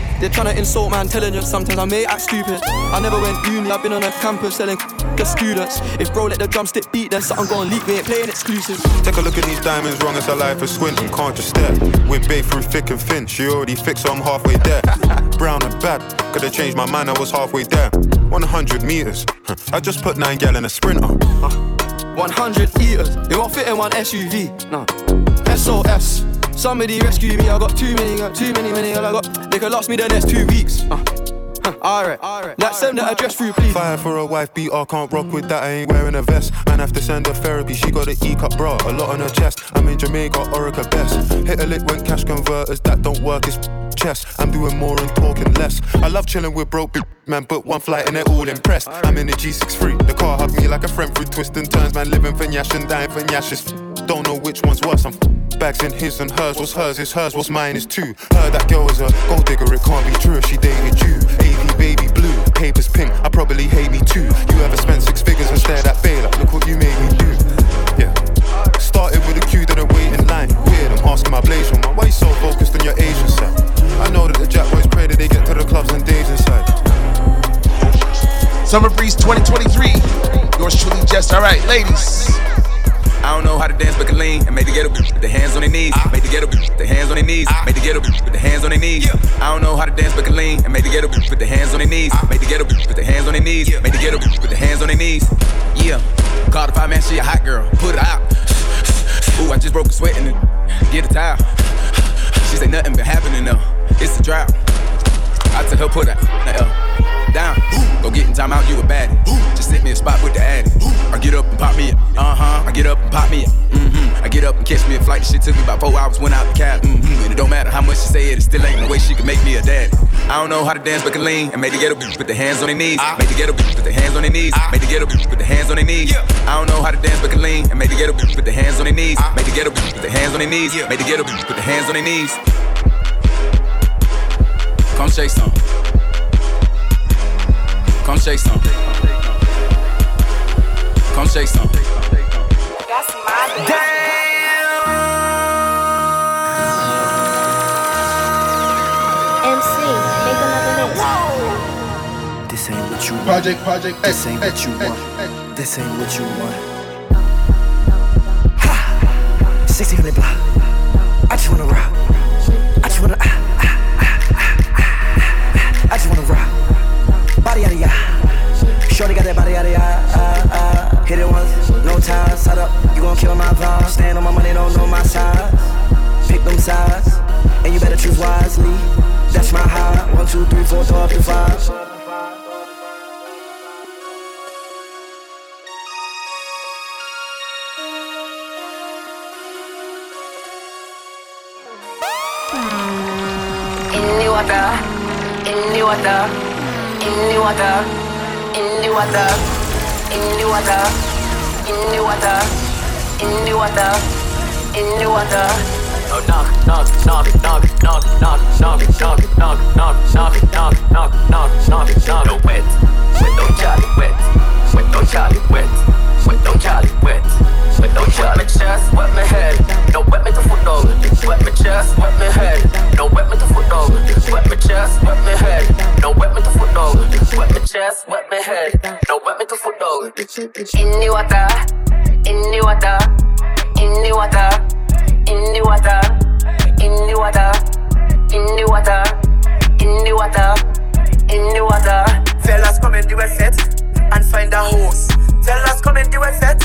They're trying to insult my intelligence, sometimes I may act stupid. I never went uni, I've been on a campus selling to students. If bro let the drumstick beat, then something gon' leak, we ain't playing exclusive. Take a look at these diamonds, wrong as a life is squinting, can't just stare. We're babe through thick and thin, she already fixed, so I'm halfway there. Brown and bad, could've changed my mind, I was halfway there. 100 meters, I just put 9 gal in a sprinter. 100 eaters, it won't fit in one SUV. No. SOS. Somebody rescue me, I got too many, got too many, many, all I got. They could last me the next two weeks. Uh. Huh, Alright, alright. Like send the address through, please. Fire for a wife beater, can't rock with that, I ain't wearing a vest. Man, have to send her therapy, she got an E cup bra, a lot on her chest. I'm in Jamaica, Orica best. Hit a lick when cash converters, that don't work, it's chess. I'm doing more and talking less. I love chilling with broke big man, but one flight and they're all impressed. I'm in the G63, the car hugged me like a friend through twists and turns, man, living for Nyash and dying for Nyashes. Don't know which one's worse, I'm bags in his and hers. What's hers is hers, what's mine is two. Heard that girl is a gold digger, it can't be true if she dated you. AP baby blue, papers pink, I probably hate me too. You ever spent six figures and stared at Baylor? Look what you made me do. Yeah. Started with a queue, didn't wait in line. Weird, I'm asking my blaze man, why you so focused on your Asian side? I know that the Jack boys pray that they get to the clubs and days inside. Summer Breeze 2023. Yours truly, Jess. All right, ladies. I don't know how to dance, but can lean and make the ghetto with the hands on their knees. Make the ghetto with the hands on their knees. Make the ghetto with the hands on their knees. I don't know how to dance, but can lean and make the ghetto with the hands on their knees. Make the ghetto with the hands on their knees. Make the ghetto with the hands on their knees. Yeah, call the five man, she a hot girl. Put it out. Ooh, I just broke a sweat in it. Get a towel. She say nothing been happening though. It's a drought. I tell her put out. Down. Go get in time out, you a baddie. Just sit me a spot with the addy. I get up and pop me up. Uh huh. I get up and pop me up. Mm-hmm. I get up and catch me a flight. The shit took me about four hours, went out the cab. Mm-hmm. And it don't matter how much she say it, it still ain't no way she can make me a daddy. I don't know how to dance, but can lean and make the ghetto bitch put the hands on their knees. Make the ghetto bitch put the hands on their knees. Make the ghetto bitch put the hands on their knees. I don't know how to dance, but can lean and make the ghetto bitch put the hands on their knees. Make the ghetto bitch put the hands on their knees. Make the ghetto bitch put the hands on their knees. Come shake some. Come shake some. Come shake some. That's my MC, make another mix. This ain't what you want. Project, project, This ain't what you want. This ain't what you want. Ha! 1600 block. I just wanna rock. I just wanna. Ah, ah, ah, ah, ah, ah. I just wanna rock. Body out of ya. Shorty got that body out of ya. Ah, ah. Hit it once, no time. Side up, you gon' kill my vibe. Stand on my money, don't know my size. Pick them sides, and you better choose wisely. That's my high. One, two, three, four, five. In the water, in the water, in the water, in the water, in the water, in the water, in the water, in the water. Oh, knock, knock, knock, knock, knock, knock, knock, knock, knock, knock, knock, knock, knock, knock, knock, knock. No wet, wet don't Charlie wet, wet don't Charlie wet, wet don't Charlie wet, wet don't Charlie. Wet my chest, wet my head, no wet me to foot dog. Wet my chest, wet my head, no wet me to foot dog. Wet my chest, wet my head, no wet me to foot dog. Wet my chest, wet my head, no wet me to foot dog. In the water, in the water, in the water, in the water, in the water, in the water, in the water, in the water. Fellas come in the wet set and find a hose. Fellas come in the wet set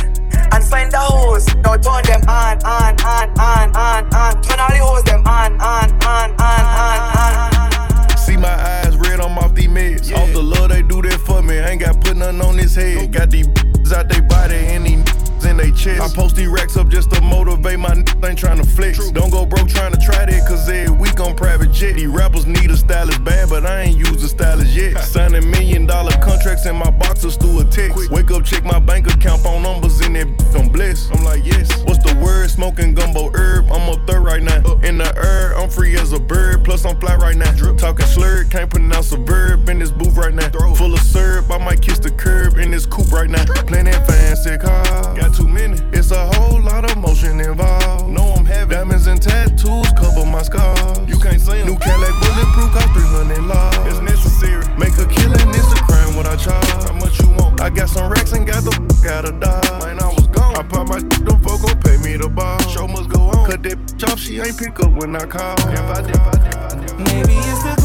and find a hose. Now turn them on, on, on, on, on, on. Turn all the hose them on, on, on, on, on, on. See my eyes red, I'm off these meds. Off the love, they do that for me. Ain't got put nothing on his head. Got these out they body and these in they chest. I post these racks up just to motivate my ain't trying to flex. Don't go broke trying to try that, cause every week on private jet. These rappers need a stylist bad, but I ain't used a stylist yet. Signing million dollar contracts in my boxers through a text. Wake up, check my bank account, phone numbers in that I'm blessed. I'm like, yes. What's the word? Smoking gumbo herb. I'm up there right now. In the air, I'm free as a bird. Plus, I'm fly right now. Drip. Talking slurred, can't pronounce a verb in this booth right now. Throw. Full of syrup, I might kiss the curb in this coupe right now. Playing that fancy car. Got too many. It's a whole lot of motion involved. No, I'm heavy. Diamonds and tattoos cover my scars. You can't see 'em. New Cadillac bulletproof, cost 300 laws. It's necessary. Make a killing, it's a crime what I charge. How much you want? I got some racks and got the f out of Dodge. Man, I was gone. I pop my shit, them folk gon' pay me the ball. Show must go on. Cut that bitch off, she ain't pick up when I call. If I dip, I dip, I dip. Maybe it's the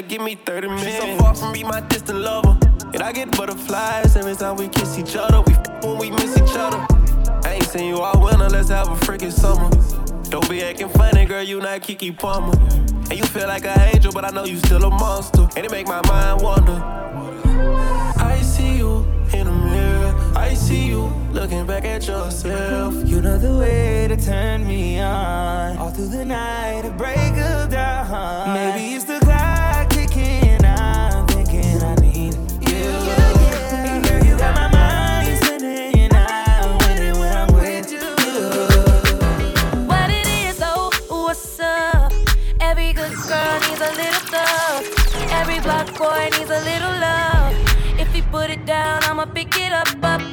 like, give me 30 minutes. She so far from me, my distant lover. And I get butterflies every time we kiss each other. We f- when we miss each other. I ain't seen you all winter, let's have a freaking summer. Don't be acting funny, girl, you not Keke Palmer. And you feel like an angel, but I know you still a monster. And it make my mind wonder. I see you in the mirror. I see you looking back at yourself. You know the way to turn me on. All through the night, a break of dawn. Maybe it's I'ma pick it up, up,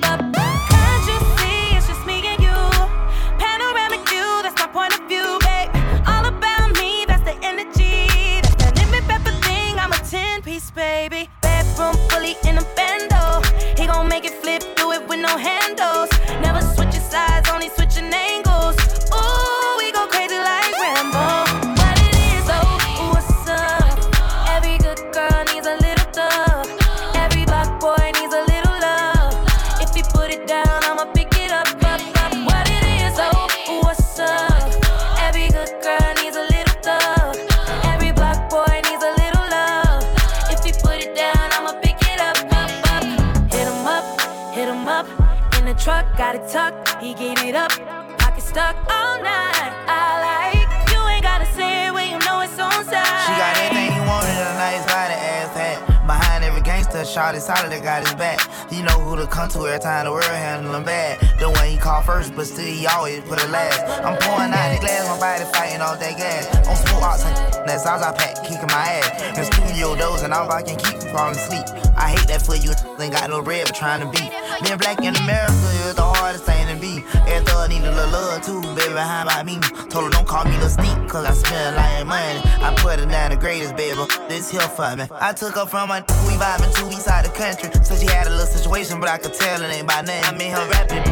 is solid that got his back. He know who to come to every time the world handle him bad. The one he called first, but still he always put it last. I'm pouring out the glass, my body fighting all that gas. On smoke oxen, that's all I pack, kicking my ass. In studio doors, and all I can keep from falling asleep. I hate that for you, ain't got no bread, but trying to beat. Being black in America is the hardest thing to be. Every thug need a little love too, baby, behind by me. Told her don't call me the sneak, cause I lot of money. I put her down the greatest, baby. This here for me. I took her from my we vibing to east side of the country. Said she had a little situation, but I could tell it ain't by name. I mean her rapping.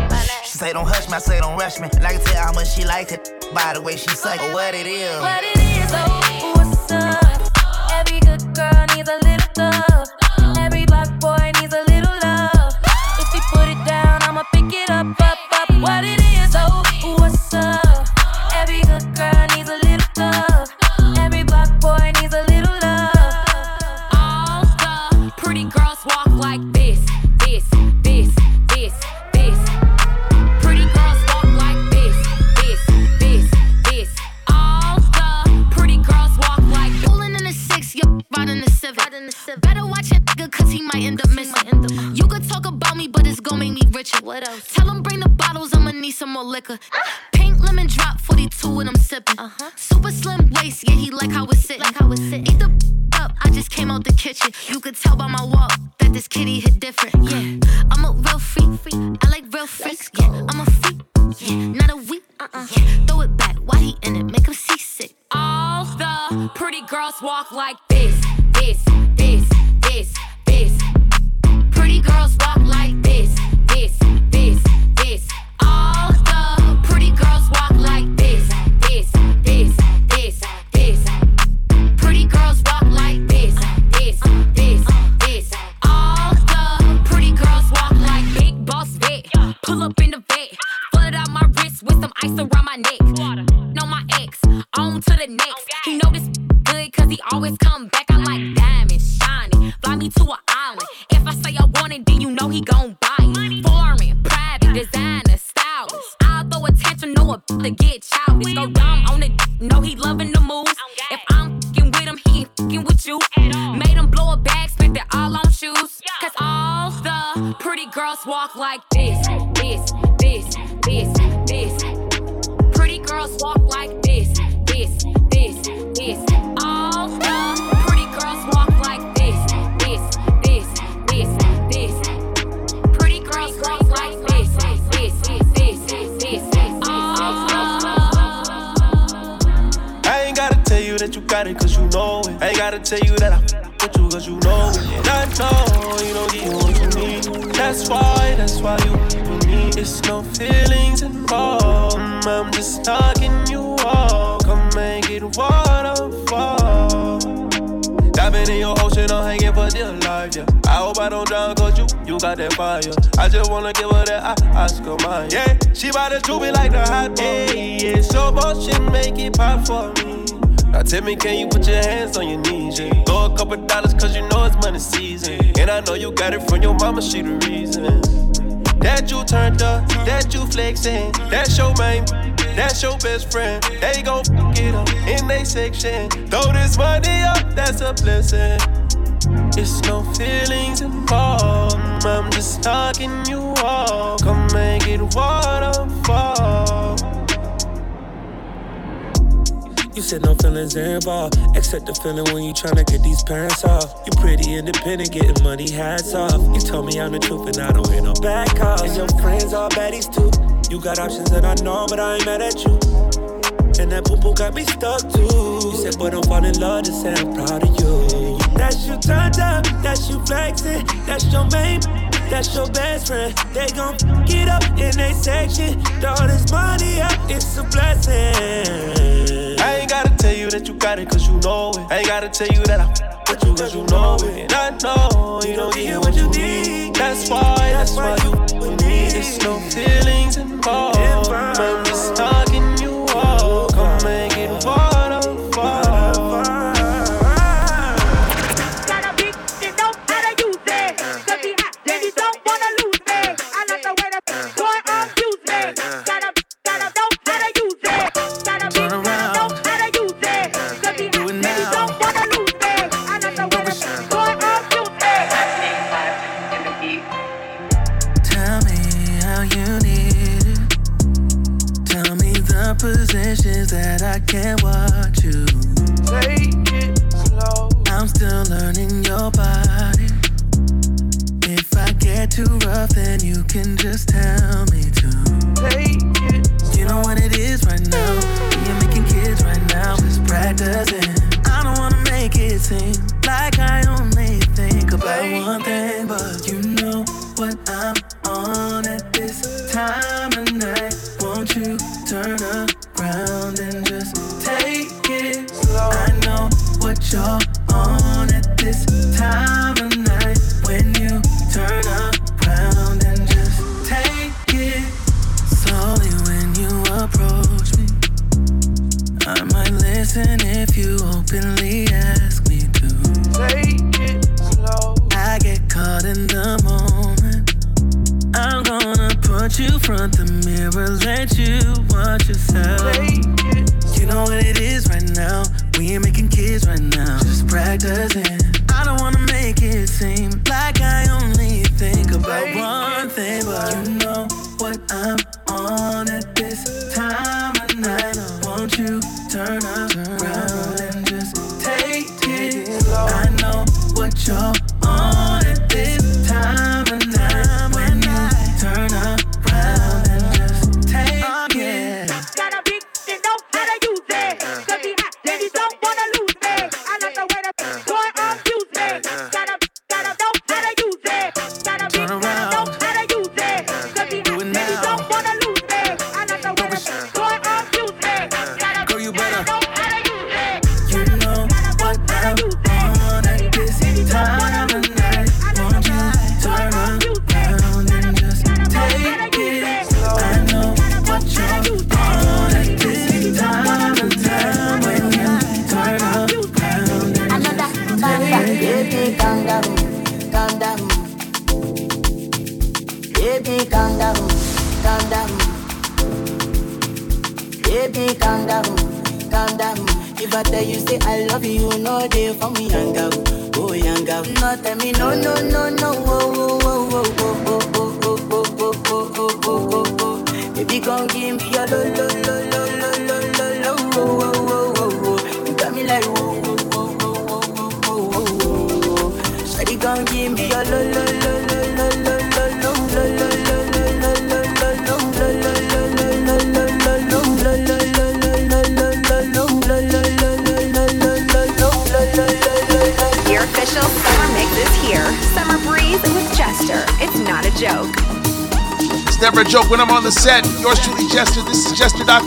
She say don't hush me, I say don't rush me. And I can tell how much she like it by the way she suck it. What it is. What it is, oh, best friend. They gon' f it up in they section. Throw this money up, that's a blessing. It's no feelings involved. I'm just talking you all. Come and get waterfall. You said no feelings involved, except the feeling when you tryna get these pants off. You pretty independent, getting money, hats off. You told me I'm the truth and I don't hear no back calls. And your friends all baddies too. You got options and I know, but I ain't mad at you. And that poo poo got me stuck too. You said, boy, don't fall in love, just say I'm proud of you. That's you turned up, that's you flexing, that's your main. That's your best friend. They gon' get up in they section. Throw this money up, it's a blessing. I ain't gotta tell you that you got it, cause you know it. I ain't gotta tell you that I with you, cause you know it. And I know you don't get what you need. That's why, that's why you there's no feelings involved when we start. you can just tell me.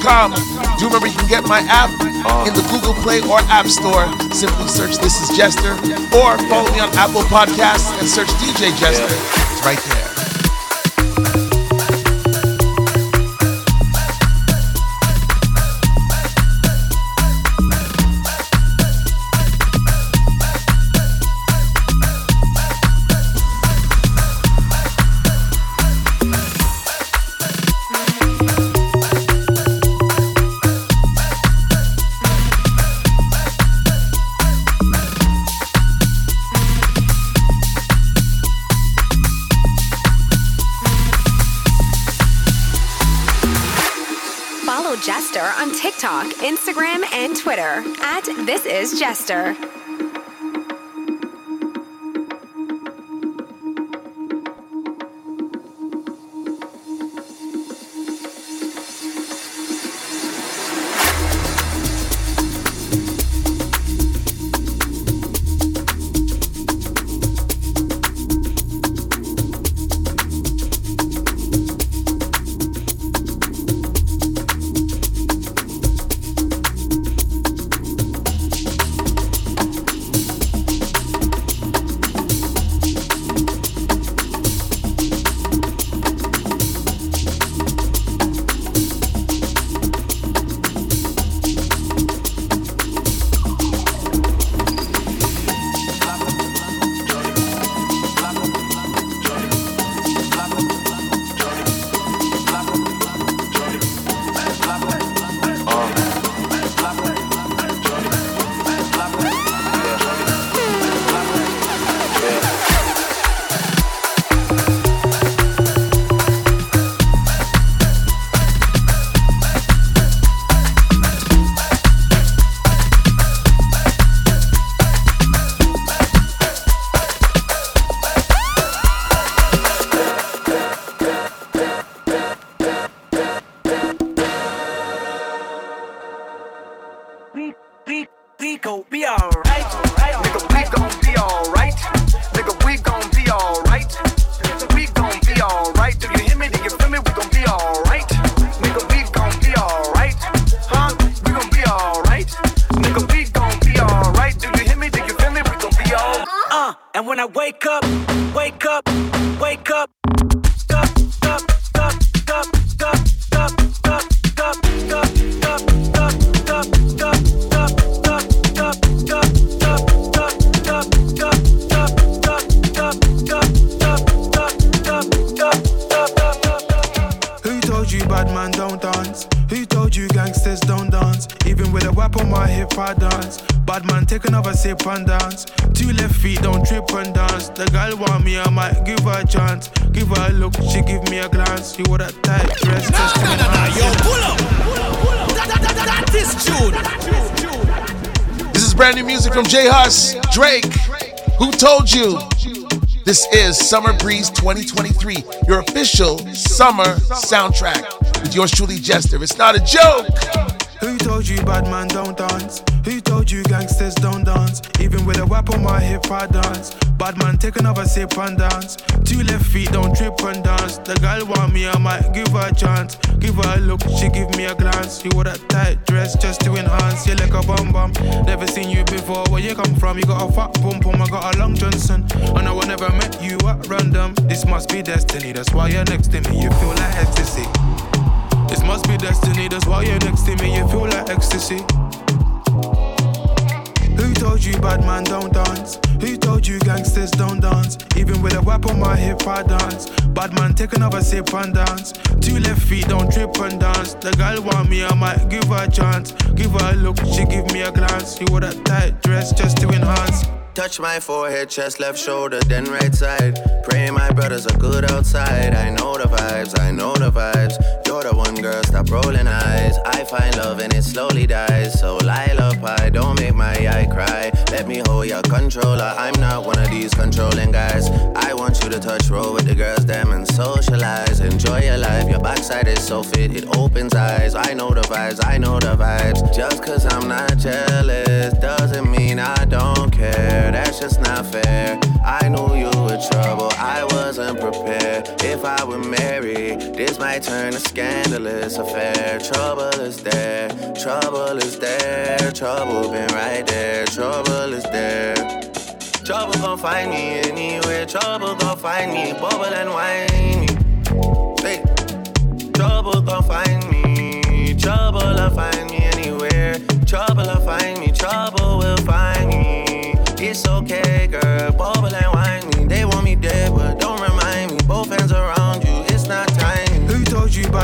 Do Do remember you can get my app in the Google Play or App Store. Simply search This Is Jester or follow me on Apple Podcasts and search DJ Jester. Jester. You? This is Summer Breeze 2023, your official summer soundtrack with yours truly, Jester. It's not a joke. Who told you bad man don't dance? Who told you gangsters don't dance? Even with a whip on my hip, I dance. Bad man, take another sip and dance. Two left feet, don't trip and dance. The girl want me, I might give her a chance. Give her a look, she give me a glance. She wore that tight dress just to enhance. You like a bum bum. Never seen you before. Where you come from? You got a fat pum pum. I got a long Johnson. And I know I never met you at random. This must be destiny. That's why you're next to me. You feel like ecstasy. This must be destiny, that's why you're next to me, you feel like ecstasy. Who told you bad man don't dance? Who told you gangsters don't dance? Even with a whip on my hip, I dance. Bad man, take another sip and dance. Left feet, don't trip and dance. The girl want me, I might give her a chance. Give her a look, she give me a glance. She wore that tight dress just to enhance. Touch my forehead, chest, left shoulder, then right side. Pray my brothers are good outside. I know the vibes, I know the vibes. The one girl, stop rolling eyes. I find love and it slowly dies. So Lila pie, don't make my eye cry. Let me hold your controller. I'm not one of these controlling guys. I want you to touch roll with the girls, them and socialize. Enjoy your life, your backside is so fit, it opens eyes. I know the vibes, I know the vibes. Just cause I'm not jealous doesn't mean I don't care. That's just not fair. I knew you were trouble, I wasn't prepared. If I were married, this might turn a scandalous affair. Trouble is there, trouble is there, trouble been right there, trouble is there. Trouble gon' find me anywhere, trouble gon' find me, bubble and whiny. Hey, trouble gon' find me, trouble'll find me anywhere, trouble'll find me, trouble will find me.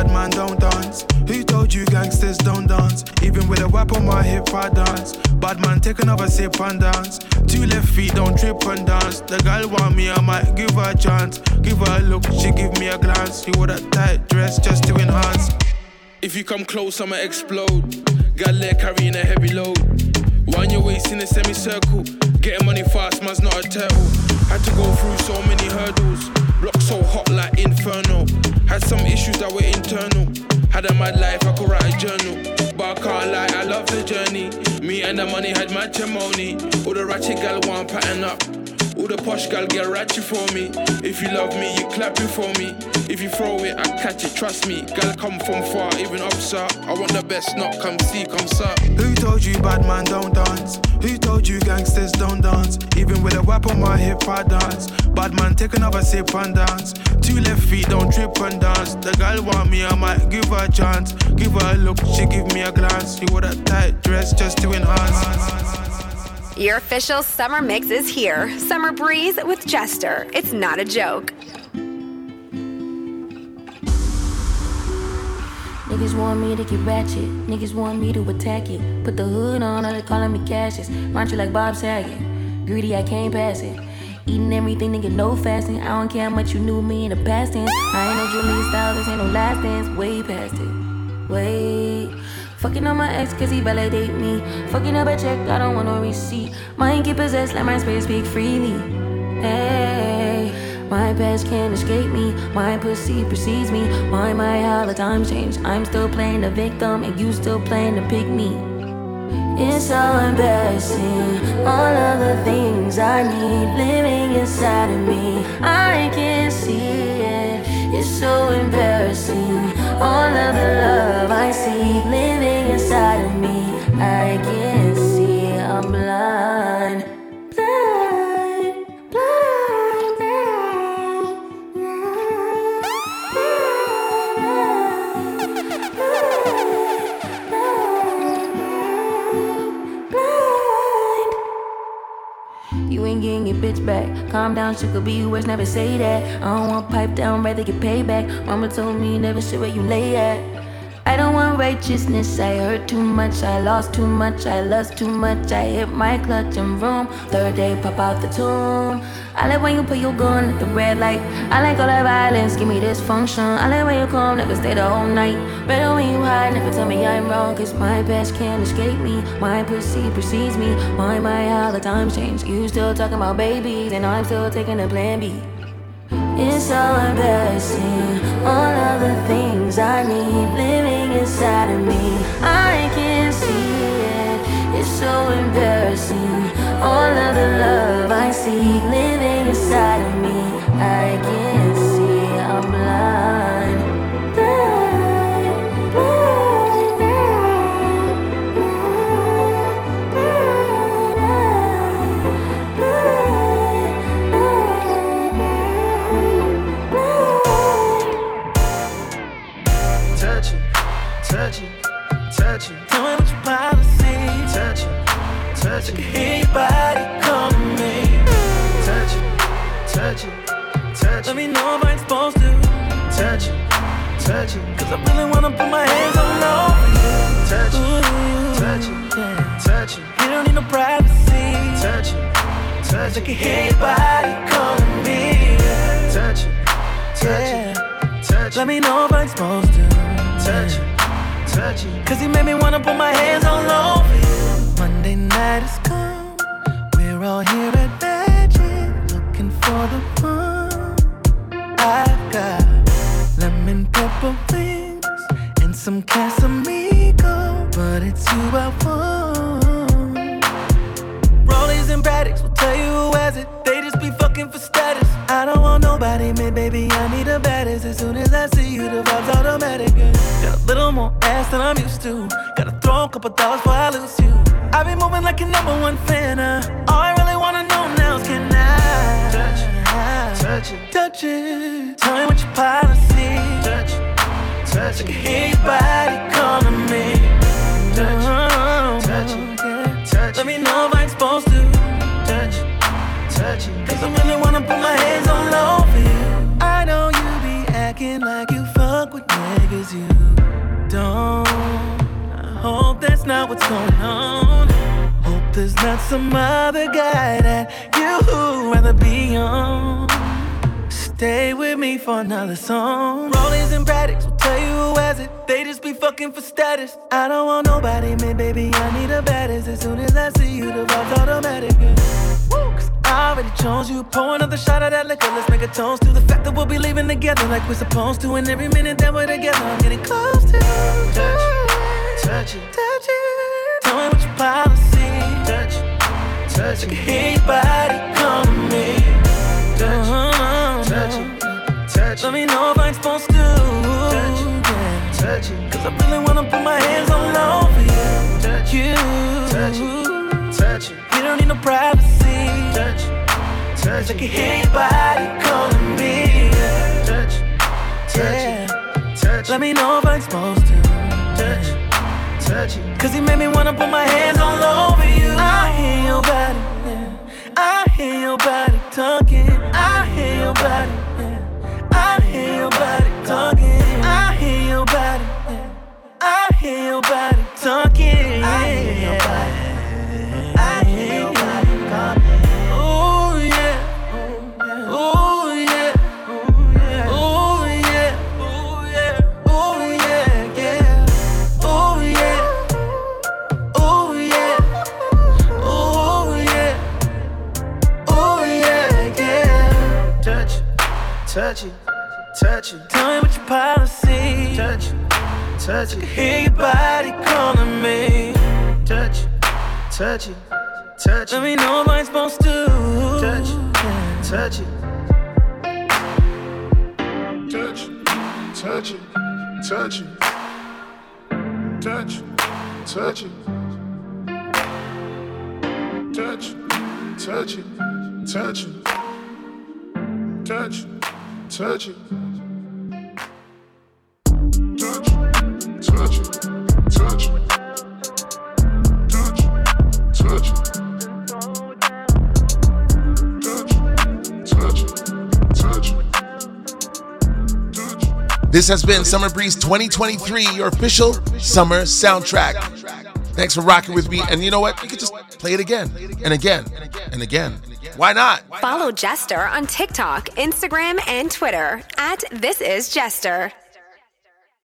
Bad man don't dance? Who told you gangsters don't dance? Even with a whip on my hip, I dance. Bad man, take another sip and dance. Two left feet, don't trip and dance. The girl want me, I might give her a chance. Give her a look, she give me a glance. She wore that tight dress just to enhance. If you come close, I'ma explode. Got leg carrying a heavy load. Wind your waist in a semicircle. Getting money fast, man's not a turtle. Had to go through so many hurdles. Block so hot like inferno. Had some issues that were internal. Had a mad life, I could write a journal. But I can't lie, I love the journey. Me and the money had matrimony. All the ratchet gal want pattern up. All the posh gal get ratchet for me. If you love me, you clap it for me. If you throw it, I catch it, trust me. Gal come from far, even up, sir. I want the best, not come see, come sir. Who told you bad man don't dance? Who told you gangsters don't dance? Even with a whip on my hip, I dance. Bad man, take another sip and dance. Two left feet, don't trip and dance. The girl want me, I might give her a chance. Give her a look, she give me a glance. She wore that tight dress just to enhance. Your official summer mix is here. Summer Breeze with Jester. It's not a joke. Niggas want me to get ratchet. Niggas want me to attack it. Put the hood on, they calling me Cassius. Run you like Bob Saget. Greedy, I can't pass it. Eating everything, nigga, no fasting. I don't care how much you knew me in the past tense. I ain't no Julia Stiles, this ain't no last dance. Way past it. Wait. Fucking on my ex cause he validate me. Fucking up a check, I don't want no receipt. Mind get possessed, let my spirit speak freely. Hey, my past can't escape me. My pussy precedes me. Why my how the times change? I'm still playing the victim and you still playing the pick me. It's so embarrassing. All of the things I need living inside of me. I can't see it. It's so embarrassing. All of the love I see inside of me. I can't see. I'm blind. Blind. Blind. You ain't getting your bitch back. Calm down, she could be worse, never say that. I don't want pipe down, rather get payback. Mama told me never shit where you lay at. I don't want righteousness, I hurt too much, I lost too much, I lost too much, I hit my clutch and room. Third day, pop out the tomb. I like when you put your gun at the red light. I like all that violence, give me dysfunction. I like when you come, never stay the whole night. Better when you hide, never tell me I'm wrong, cause my past can't escape me. My pussy precedes me. My, my, how the times change. You still talking about babies, and I'm still taking a plan B. It's so embarrassing. All of the things I need living inside of me. I can't see it. It's so embarrassing. All of the love I see living inside of me. I can't touch it. Hear your body calling me. Touch it, touch it, touch it. Let me know if I'm supposed to. Touch it, touch it. Cause I really wanna put my hands all over you. Touch it, touch it, touch it. You don't need no privacy. Touch it, touch it. I can hear your body calling me. Touch it, touch it, touch it. Let me know if I'm supposed to. Touch it, touch it. Cause you made me wanna put my hands all over you. Monday night has come. We're all here at Magic, looking for the one. I've got lemon pepper wings and some Casamigo, but it's you I want. Rollies and Braddocks will tell you who has it. They just be fucking for status. I don't want nobody, man, baby. I need a baddest. As soon as I see you, the vibe's automatic. Got a little more ass than I'm used to. Gotta throw a couple dollars before I lose you. I be moving like a number one fan. Uh. All I really wanna know now is can I touch it, touch it, touch it? Tell me what your policy. Touch it, touch it. I can hear your body calling me. Not some other guy that you rather be on. Stay with me for another song. Rollies and Braddocks will tell you who has it. They just be fucking for status. I don't want nobody, man, baby. I need a baddest. As soon as I see you, the vibe's automatic. 'cause I already chose you. Pour another shot of that liquor. Let's make a toast to the fact that we'll be leaving together like we're supposed to. And every minute that we're together, I'm getting close to you. Touch it, touch touch. Tell me what policy. Touch it, touch. I can hear your body calling me. Touch it, touch touch. Let me know if I'm supposed to. Touch touch it. Cause I really wanna put my hands all over you. Touch you, touch touch. You don't need no privacy. Touch touch. I can hear your body calling me. Touch touch touch. Let me know if I'm supposed to. Touch touch. Cause you made me wanna put my hands all over you. I hear your body, yeah. I hear your body Touch it. Touch it. I can hear your body calling me. Touch it. touch it, touch it. Let me know what I'm supposed to touch it, touch it. Touch, it, touch it, touch it, touch, touch it, touch, touch it, touch it, touch, touch it. Touch, touch it, touch it, touch, touch it, touch, touch it, touch it. This has been Summer Breeze 2023, your official summer soundtrack. Thanks for rocking with me. And you know what? You could just play it again and again and again. Why not? Follow Jester on TikTok, Instagram, and Twitter at This Is Jester.